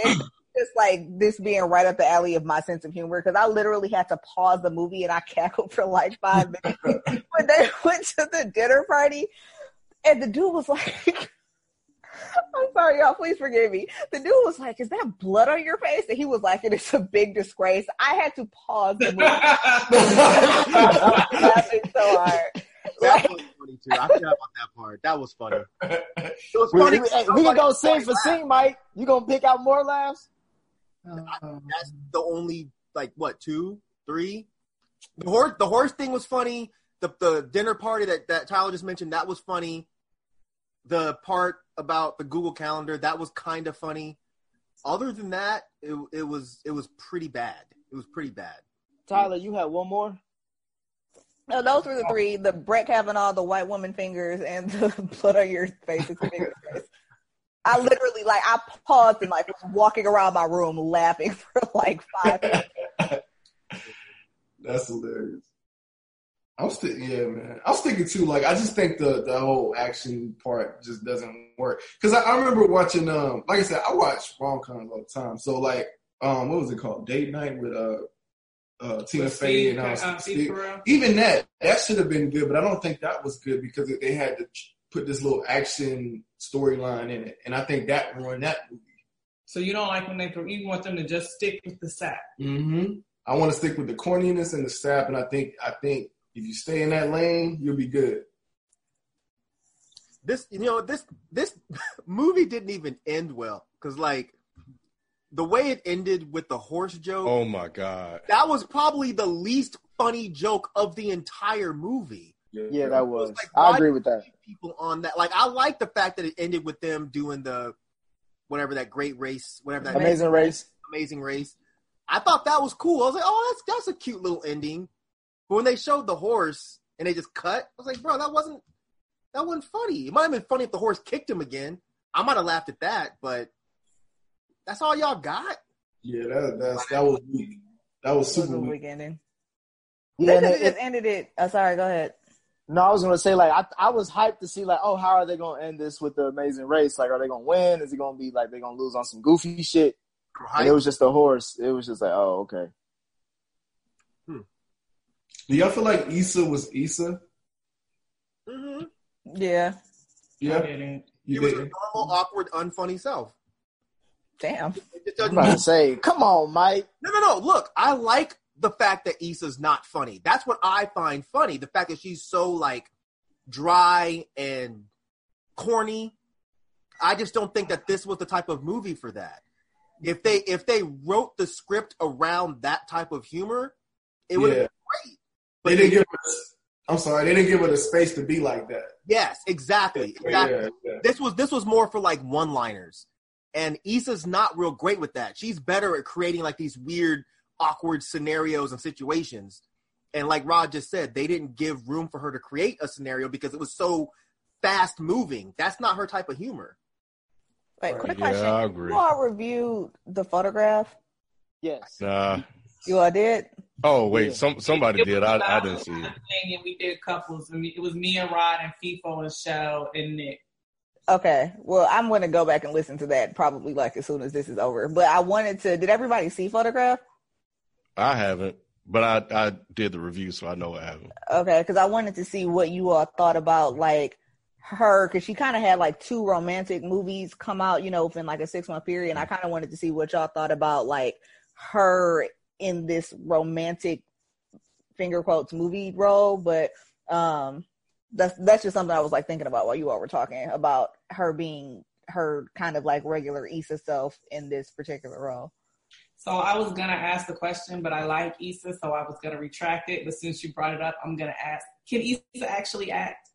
just like this being right up the alley of my sense of humor because I literally had to pause the movie and I cackled for like five minutes *laughs* when they went to the dinner party and the dude was like *laughs* I'm sorry, y'all. Please forgive me. The dude was like, "Is that blood on your face?" And he was like, "It is a big disgrace." I had to pause the movie. Laughing so hard. That was funny too. I forgot about that part. That was funny. *laughs* It was We, funny. we, hey, we can go scene for scene, Mike. You gonna pick out more laughs? That's the only like what two, three. The horse, the horse thing was funny. The the dinner party that that Tyler just mentioned that was funny. The part about the Google Calendar that was kind of funny. Other than that, it it was it was pretty bad. It was pretty bad. Tyler, you had one more. No, those were the three: the Brett Kavanaugh, the white woman fingers, and *laughs* the blood on your face. It's a big disgrace. I literally like I paused and like was walking around my room laughing *laughs* for like five minutes. *laughs* That's hilarious. I'm still, yeah, man. I'm sticking to like I just think the the whole action part just doesn't work. Because I, I remember watching, um, like I said, I watch rom coms all the time. So like, um, what was it called? Date night with uh, uh, Tina Fey and uh, uh, Steve Steve- even that that should have been good, but I don't think that was good because they had to put this little action storyline in it, and I think that ruined that movie. So you don't like when they you want them to just stick with the sap. Mm-hmm. I want to stick with the corniness and the sap, and I think I think if you stay in that lane, you'll be good. This you know this this *laughs* movie didn't even end well because like the way it ended with the horse joke. Oh my god. That was probably the least funny joke of the entire movie. Yeah, that was. like, I agree with that. People on that, like, I like the fact that it ended with them doing the whatever that great race, whatever that Amazing race. amazing race. I thought that was cool. I was like, oh, that's that's a cute little ending. But when they showed the horse and they just cut, I was like, bro, that wasn't that wasn't funny. It might have been funny if the horse kicked him again. I might have laughed at that, but that's all y'all got. Yeah, that that's that was weak. That was It was super a weak. weak ending. Yeah, They and could it- have just ended it. Oh, sorry, go ahead. No, I was gonna say like I I was hyped to see like oh how are they gonna end this with the amazing race like are they gonna win is it gonna be like they gonna lose on some goofy shit and it was just a horse it was just like oh okay Do y'all feel like Issa was Issa? Mm-hmm. Yeah. Yeah, I didn't. He you was her did. normal, awkward, unfunny self. Damn. It just I'm about to say come on Mike No, no, no. Look, I like the fact that Issa's not funny. That's what I find funny. The fact that she's so like dry and corny. I just don't think that this was the type of movie for that. If they if they wrote the script around that type of humor, it would have Yeah. been great. But They didn't give her. I'm sorry, they didn't give her the space to be like that. yes, exactly, exactly. Yeah, yeah. This was this was more for like one liners, and Issa's not real great with that. She's better at creating like these weird, awkward scenarios and situations. And like Rod just said, they didn't give room for her to create a scenario because it was so fast moving. That's not her type of humor. Wait, quick Yeah, question. I agree. You all reviewed the photograph? yes Nah. You all did? Oh wait, Yeah. some somebody It did. I, I didn't see it. thing, and we did couples. And it was me and Rod and FIFO and Shell and Nick. Okay. Well, I'm going to go back and listen to that probably like as soon as this is over. But I wanted to, did everybody see photograph? I haven't, but I I did the review, so I know I haven't. Okay, because I wanted to see what you all thought about like her, because she kind of had like two romantic movies come out, you know, within like a six month period, and I mm-hmm. kind of wanted to see what y'all thought about like her in this romantic finger quotes movie role. But um, that's that's just something I was like thinking about while you all were talking about her being her kind of like regular Issa self in this particular role. So I was gonna ask the question, but I like Issa, so I was gonna retract it. But since you brought it up, I'm gonna ask: Can Issa actually act?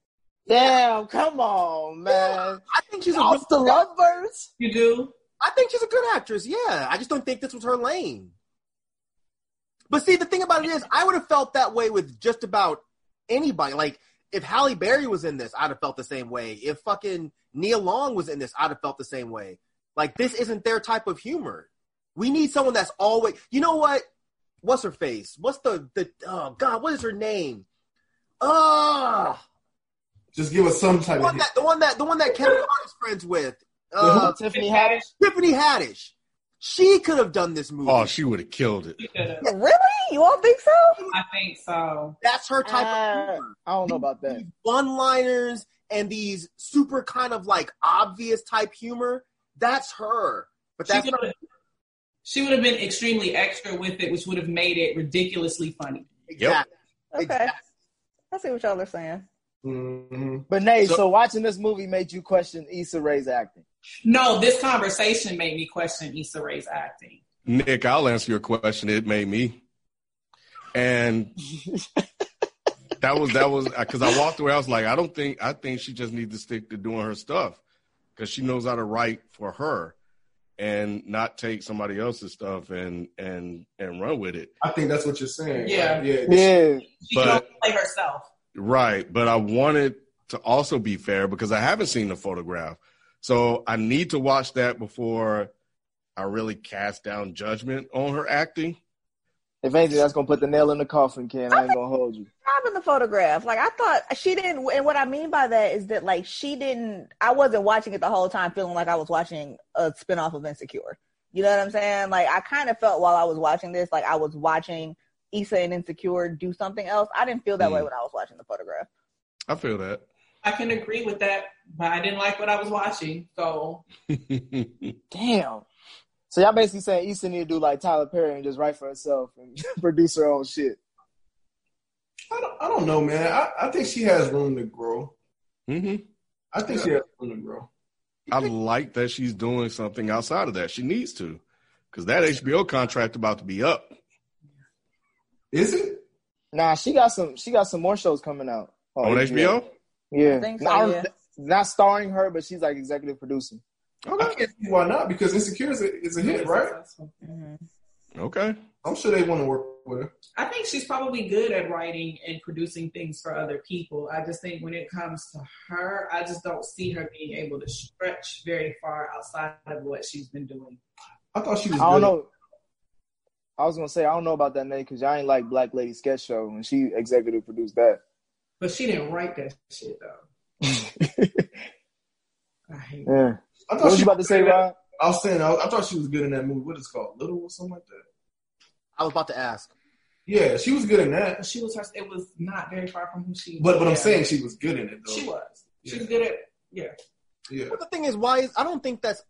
damn come on man I think she's a off the lovebirds You do? I think she's a good actress. Yeah, I just don't think this was her lane. But see, the thing about it is, I would have felt that way with just about anybody. Like, if Halle Berry was in this, I'd have felt the same way. If fucking Nia Long was in this, I'd have felt the same way. Like, this isn't their type of humor. We need someone that's always. You know what? What's her face? What's the the? Oh God, what is her name? Ah, Just give us some the type one of. that the one that the one that Kevin Hart is friends with. Uh, Tiffany Haddish Tiffany Haddish. She could have done this movie. Oh, she would have killed it. You. Really? You all think so? I think so. That's her type Uh, of humor. I don't know about that One liners and these super kind of like obvious type humor, that's her. But She that's would not have she would have been extremely extra with it, which would have made it ridiculously funny. exactly. Okay. Exactly. I see what y'all are saying. hmm But Nate, So- so, watching this movie made you question Issa Rae's acting. No, this conversation made me question Issa Rae's acting. Nick, I'll answer your question. It made me, and *laughs* that was that was because I walked away. I was like, I don't think I think she just needs to stick to doing her stuff because she knows how to write for her and not take somebody else's stuff and and and run with it. I think that's what you're saying. Yeah. Like, yeah. Yeah, She But- can only play herself. Right, but I wanted to also be fair because I haven't seen the photograph, so I need to watch that before I really cast down judgment on her acting. if anything, that's gonna put the nail in the coffin, Ken. I ain't gonna hold you. in the photograph. Like I thought she didn't, and what I mean by that is that like she didn't. I wasn't watching it the whole time, feeling like I was watching a spinoff of Insecure. You know what I'm saying? Like I kind of felt while I was watching this, like I was watching Issa and Insecure do something else. I didn't feel that way Mm. when I was watching the photograph. I feel that. I can agree with that, but I didn't like what I was watching. So *laughs* Damn. So y'all basically saying Issa need to do like Tyler Perry and just write for herself and *laughs* produce her own shit. I don't, I don't know, man. I, I think she has room to grow. hmm I think she has room to grow. I like that she's doing something outside of that. She needs to, because that HBO contract about to be up. Is it? Nah, she got some. She got some more shows coming out On HBO? Yeah, I think so, Not- yeah. not starring her, but she's like executive producing. I can't see why not because Insecure is a, is a hit, right? Mhm. Okay. I'm sure they want to work with her. I think she's probably good at writing and producing things for other people. I just think when it comes to her, I just don't see her being able to stretch very far outside of what she's been doing. I thought she was. I don't good. know. I was gonna say I don't know about that name because y'all ain't like Black Lady Sketch Show and she executive produced that. But she didn't write that shit though. *laughs* I hate yeah. I thought What was she you about to say, that- Rob? I was saying I, I thought she was good in that movie. What is it called? Little or something like that. I was about to ask. Yeah, she was good in that. She was her. It was not very far from who she. But but I'm saying she was good in it though. she was. She Yeah. was good at. Yeah. Yeah. But the thing is, why is I don't think that's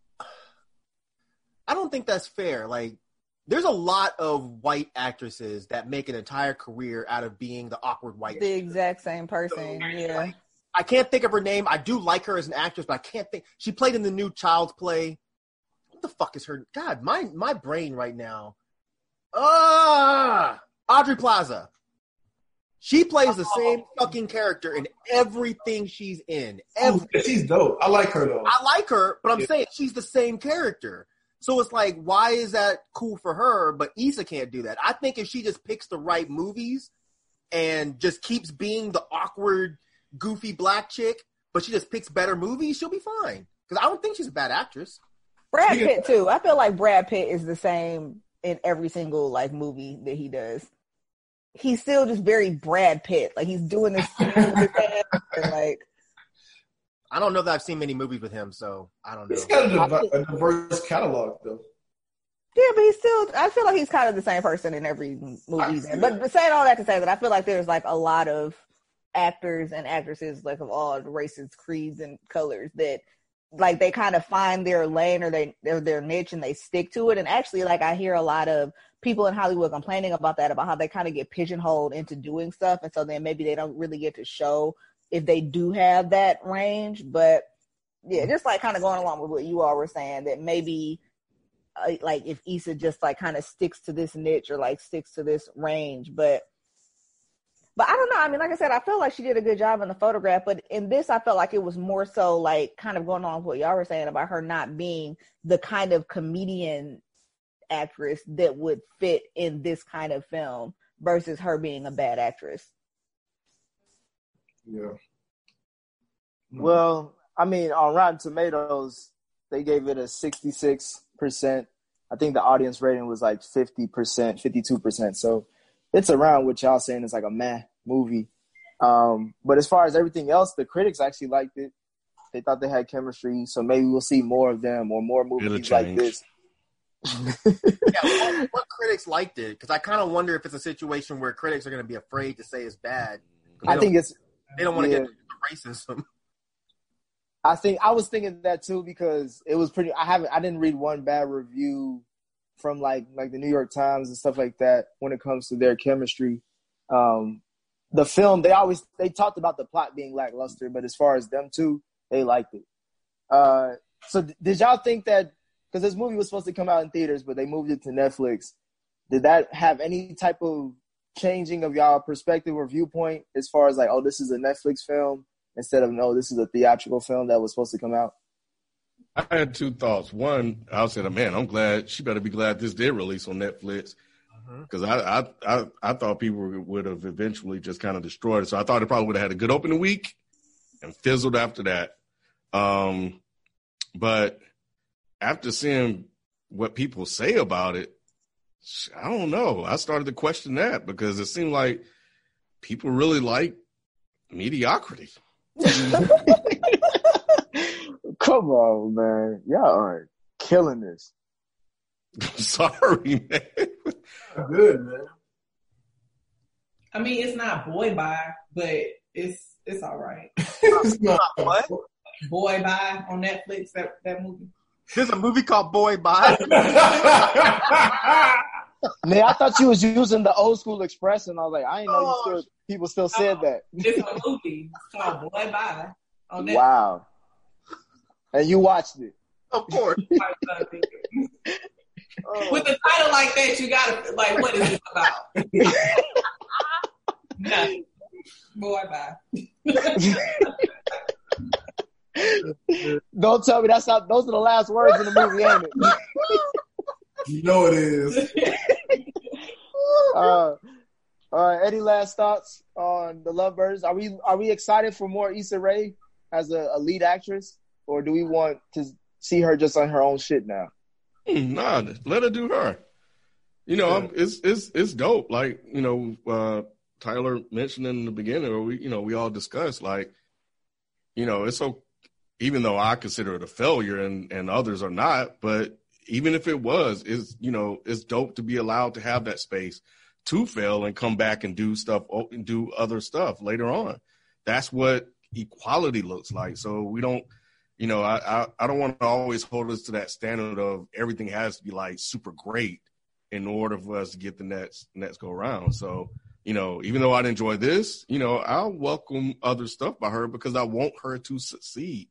I don't think that's fair. Like, there's a lot of white actresses that make an entire career out of being the awkward white. The exact same person. So, Yeah. like, I can't think of her name. I do like her as an actress, but I can't think. She played in the new Child's Play. What the fuck is her? God, my my brain right now. Ah, Aubrey Plaza. She plays the same fucking character in everything she's in. Every, Yeah, she's dope. I like her though. I like her, but I'm Yeah. saying she's the same character. So it's like, why is that cool for her, but Issa can't do that? I think if she just picks the right movies and just keeps being the awkward, goofy black chick, but she just picks better movies, she'll be fine. Because I don't think she's a bad actress. Brad Pitt too. I feel like Brad Pitt is the same in every single like movie that he does. He's still just very Brad Pitt. Like he's doing this *laughs* thing with his hand, and, like I don't know that I've seen many movies with him, so I don't know. He's got a, div- a diverse catalog though. yeah, but he's still. I feel like he's kind of the same person in every movie. He's. But, but saying all that to say that I feel like there's like a lot of actors and actresses like of all races, creeds, and colors that like they kind of find their lane or they their their niche and they stick to it. And actually, like I hear a lot of people in Hollywood complaining about that, about how they kind of get pigeonholed into doing stuff, and so then maybe they don't really get to show if they do have that range. But yeah, just like kind of going along with what you all were saying, that maybe uh, like if Issa just like kind of sticks to this niche or like sticks to this range, but. But I don't know. I mean, like I said, I feel like she did a good job in the photograph, but in this, I felt like it was more so like kind of going on with what y'all were saying about her not being the kind of comedian actress that would fit in this kind of film versus her being a bad actress. Yeah. Well, I mean, on Rotten Tomatoes, they gave it a 66%. I think the audience rating was like 50%, 52%. So it's around what y'all saying is like a meh movie. Um, but as far as everything else, the critics actually liked it. They thought they had chemistry. So maybe we'll see more of them or more movies like this. yeah, what, what critics liked it? Because I kind of wonder if it's a situation where critics are going to be afraid to say it's bad. I think it's they don't want to yeah. get racism. *laughs* I think I was thinking that too because it was pretty. I haven't. I didn't read one bad review from like like the New York Times and stuff like that when it comes to their chemistry. Um, the film they always they talked about the plot being lackluster, but as far as them two, they liked it. Uh, so did y'all think that because this movie was supposed to come out in theaters, but they moved it to Netflix? Did that have any type of changing of y'all perspective or viewpoint as far as like, oh, this is a Netflix film instead of no, this is a theatrical film that was supposed to come out? I had two thoughts. One, I said, man, I'm glad she better be glad this did release on Netflix because I, I I I thought people would have eventually just kind of destroyed it. So I thought it probably would have had a good opening week and fizzled after that. Um, but after seeing what people say about it, I don't know. I started to question that because it seemed like people really like mediocrity. *laughs* Come on, man. Y'all are killing this. *laughs* Sorry, man. Good man. I mean, it's not boy bye, but it's it's all right. It's not- *laughs* What? Boy bye on Netflix. That that movie. There's a movie called Boy Bye. Man, I thought you was using the old school expression. I was like, I didn't know you Oh, still people still said oh, that. It's a movie It's called Boy Bye on Netflix. Wow. And you watched it. of course. *laughs* Oh. With a title like that, you gotta like, what is this about? *laughs* Nothing. Boy bye. *laughs* Don't tell me that's not those are the last words in the movie, ain't it? You know it is. *laughs* Uh, all right, any last thoughts on the Lovebirds? Are we are we excited for more Issa Rae as a, a lead actress, or do we want to see her just on her own shit now? Hmm, Nah, let her do her. You know, I'm, it's it's it's dope. Like you know, uh, Tyler mentioned in the beginning, or we you know we all discussed like, you know, it's so even though I consider it a failure and and others are not, but even if it was, is you know, it's dope to be allowed to have that space to fail and come back and do stuff and do other stuff later on. That's what equality looks like. So we don't you know, I, I, I don't want to always hold us to that standard of everything has to be like super great in order for us to get the next next go around. So, you know, even though I'd enjoy this, you know, I'll welcome other stuff by her because I want her to succeed.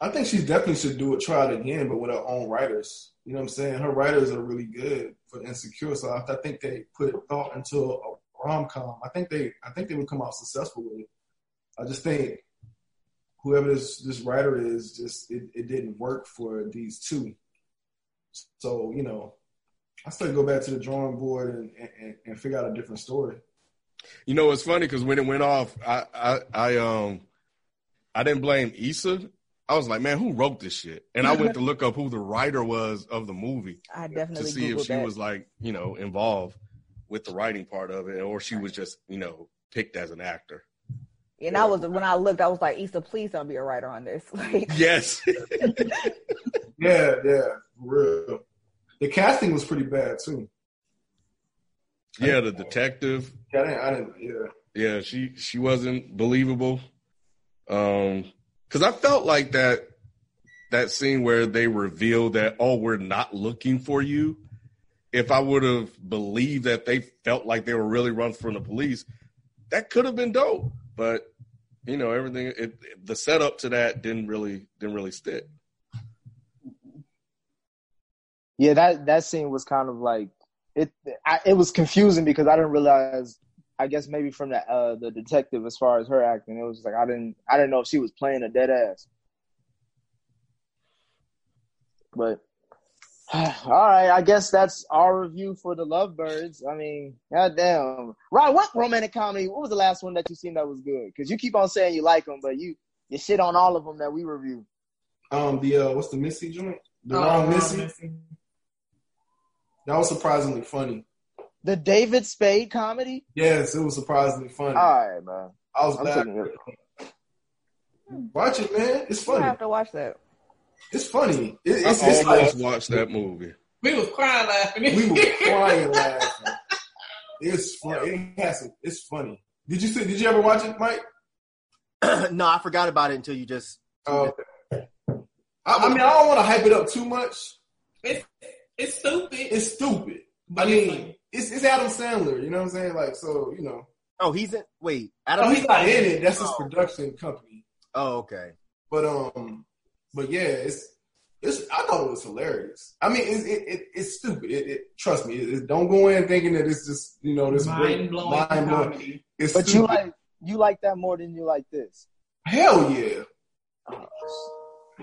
I think she definitely should do it, try it again, but with her own writers. You know what I'm saying? Her writers are really good for Insecure, so I, I think they put thought into a rom com. I think they, I think they would come out successful with it. I just think whoever this this writer is, just it, it didn't work for these two. So you know, I still go back to the drawing board and, and, and figure out a different story. You know, it's funny because when it went off, I, I I um I didn't blame Issa. I was like, man, who wrote this shit? And I went to look up who the writer was of the movie. I to definitely see if she that. was like, you know, involved with the writing part of it, or she was just, you know, picked as an actor. and I was when I looked, I was like, Issa, please don't be a writer on this. *laughs* Like, Yes. *laughs* Yeah, yeah, for real. The casting was pretty bad too. yeah, the detective. Yeah, I didn't, I didn't yeah. Yeah, she she wasn't believable. Um, because I felt like that that scene where they revealed that oh, we're not looking for you. If I would have believed that they felt like they were really running from the police, that could have been dope. But you know, everything it, the setup to that didn't really didn't really stick. Yeah, that that scene was kind of like it. I, it was confusing because I didn't realize. I guess maybe from the uh, the detective, as far as her acting, it was like I didn't I didn't know if she was playing a dead ass. But *sighs* all right, I guess that's our review for the Lovebirds. I mean, goddamn, right? What romantic comedy? What was the last one that you seen that was good? Because you keep on saying you like them, but you you shit on all of them that we review. Um, the uh, what's the Missy joint? The Oh, wrong Wrong Missy. Missy. That was surprisingly funny. The David Spade comedy. Yes, it was surprisingly funny. All right, man. I was I'm glad. it. Watch it, man. It's I funny. have to watch that. It's funny. It, I it's, it's like almost watched that movie. We was crying laughing. we were *laughs* crying laughing. It's funny. It has some, it's funny. Did you see? Did you ever watch it, Mike? *clears throat* no, I forgot about it until you just. Uh, I, I mean, I don't want to hype it up too much. It's it's stupid. It's stupid. But I it's mean, funny. It's, it's Adam Sandler. You know what I'm saying? Like, so you know, Oh, he's in. Wait, Adam. oh, he's not in it. That's his Oh. production company. Oh, okay. But um, but yeah, it's it's. I thought it was hilarious. I mean, it's it, it, it's stupid. It, it trust me. It, it- don't go in thinking that it's just you know this great mind blowing mind blowing. comedy. It's But you like you like that more than you like this. hell yeah,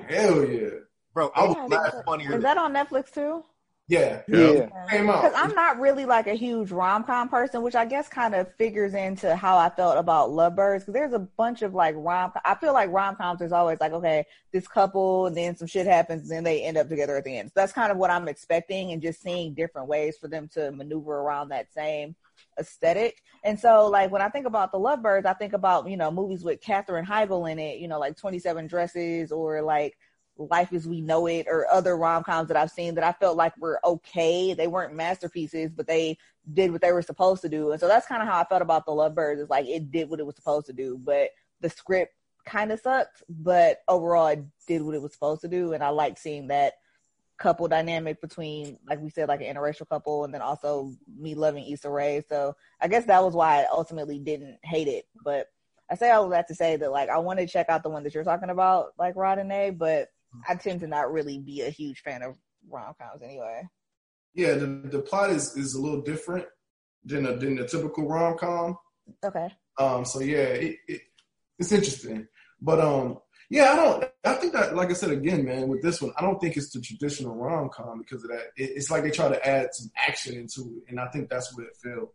hell yeah, Bro, I was Yeah, laugh is funnier. Is that on Netflix too? Yeah. Yeah. Came out. Because I'm not really like a huge rom com person, which I guess kind of figures into how I felt about Lovebirds. Because there's a bunch of like rom. I feel like rom coms is always like, okay, this couple, and then some shit happens, and then they end up together at the end. So that's kind of what I'm expecting, and just seeing different ways for them to maneuver around that same aesthetic. And so, like when I think about the Lovebirds, I think about you know movies with Katherine Heigl in it, you know, like Twenty Seven Dresses or like Life as We Know It or other rom coms that I've seen that I felt like were okay. They weren't masterpieces, but they did what they were supposed to do. And so that's kind of how I felt about the Lovebirds. Is like it did what it was supposed to do, but the script kind of sucked. But overall, it did what it was supposed to do, and I like seeing that couple dynamic between, like we said, like an interracial couple, and then also me loving Issa Rae. So I guess that was why I ultimately didn't hate it. But I say all of that to say that like I want to check out the one that you're talking about, like Rod and A, but I tend to not really be a huge fan of rom coms anyway. Yeah, the, the plot is, is a little different than a, than the typical rom com. Okay. Um, so yeah, it, it, it's interesting. But um, yeah, I don't. I think that, like I said again, man, with this one, I don't think it's the traditional rom com because of that. It, it's like they try to add some action into it, and I think that's what it failed.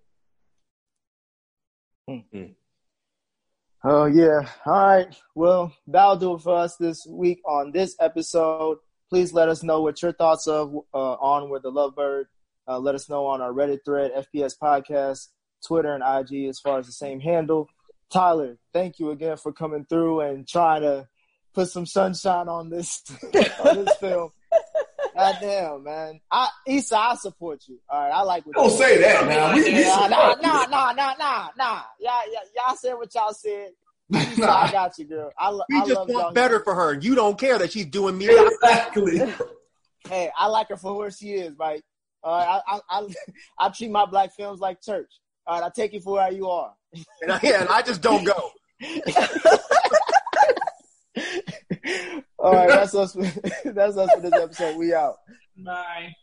Oh yeah. All right. Well, that'll do it for us this week on this episode. Please let us know what your thoughts of uh, on with the Lovebird. Uh, let us know on our Reddit thread, FPS Podcast, Twitter, and IG as far as the same handle. Tyler, thank you again for coming through and trying to put some sunshine on this *laughs* on this *laughs* film. God damn, man. I Issa, I support you. All right, I like what Don't you say that now. We, we Nah, nah, nah, nah, nah, nah, nah. Y'all, y'all, y'all said what y'all said. *laughs* Issa, I got you, girl. I, We I just love want y'all. better for her. You don't care that she's doing me. out. exactly. *laughs* Hey, I like her for where she is, right? All right, I, I, I, *laughs* I treat my black films like church. All right, I take you for where you are. And I, yeah, and I just don't go. All right, that's us. *laughs* That's us for this episode. We out. Bye.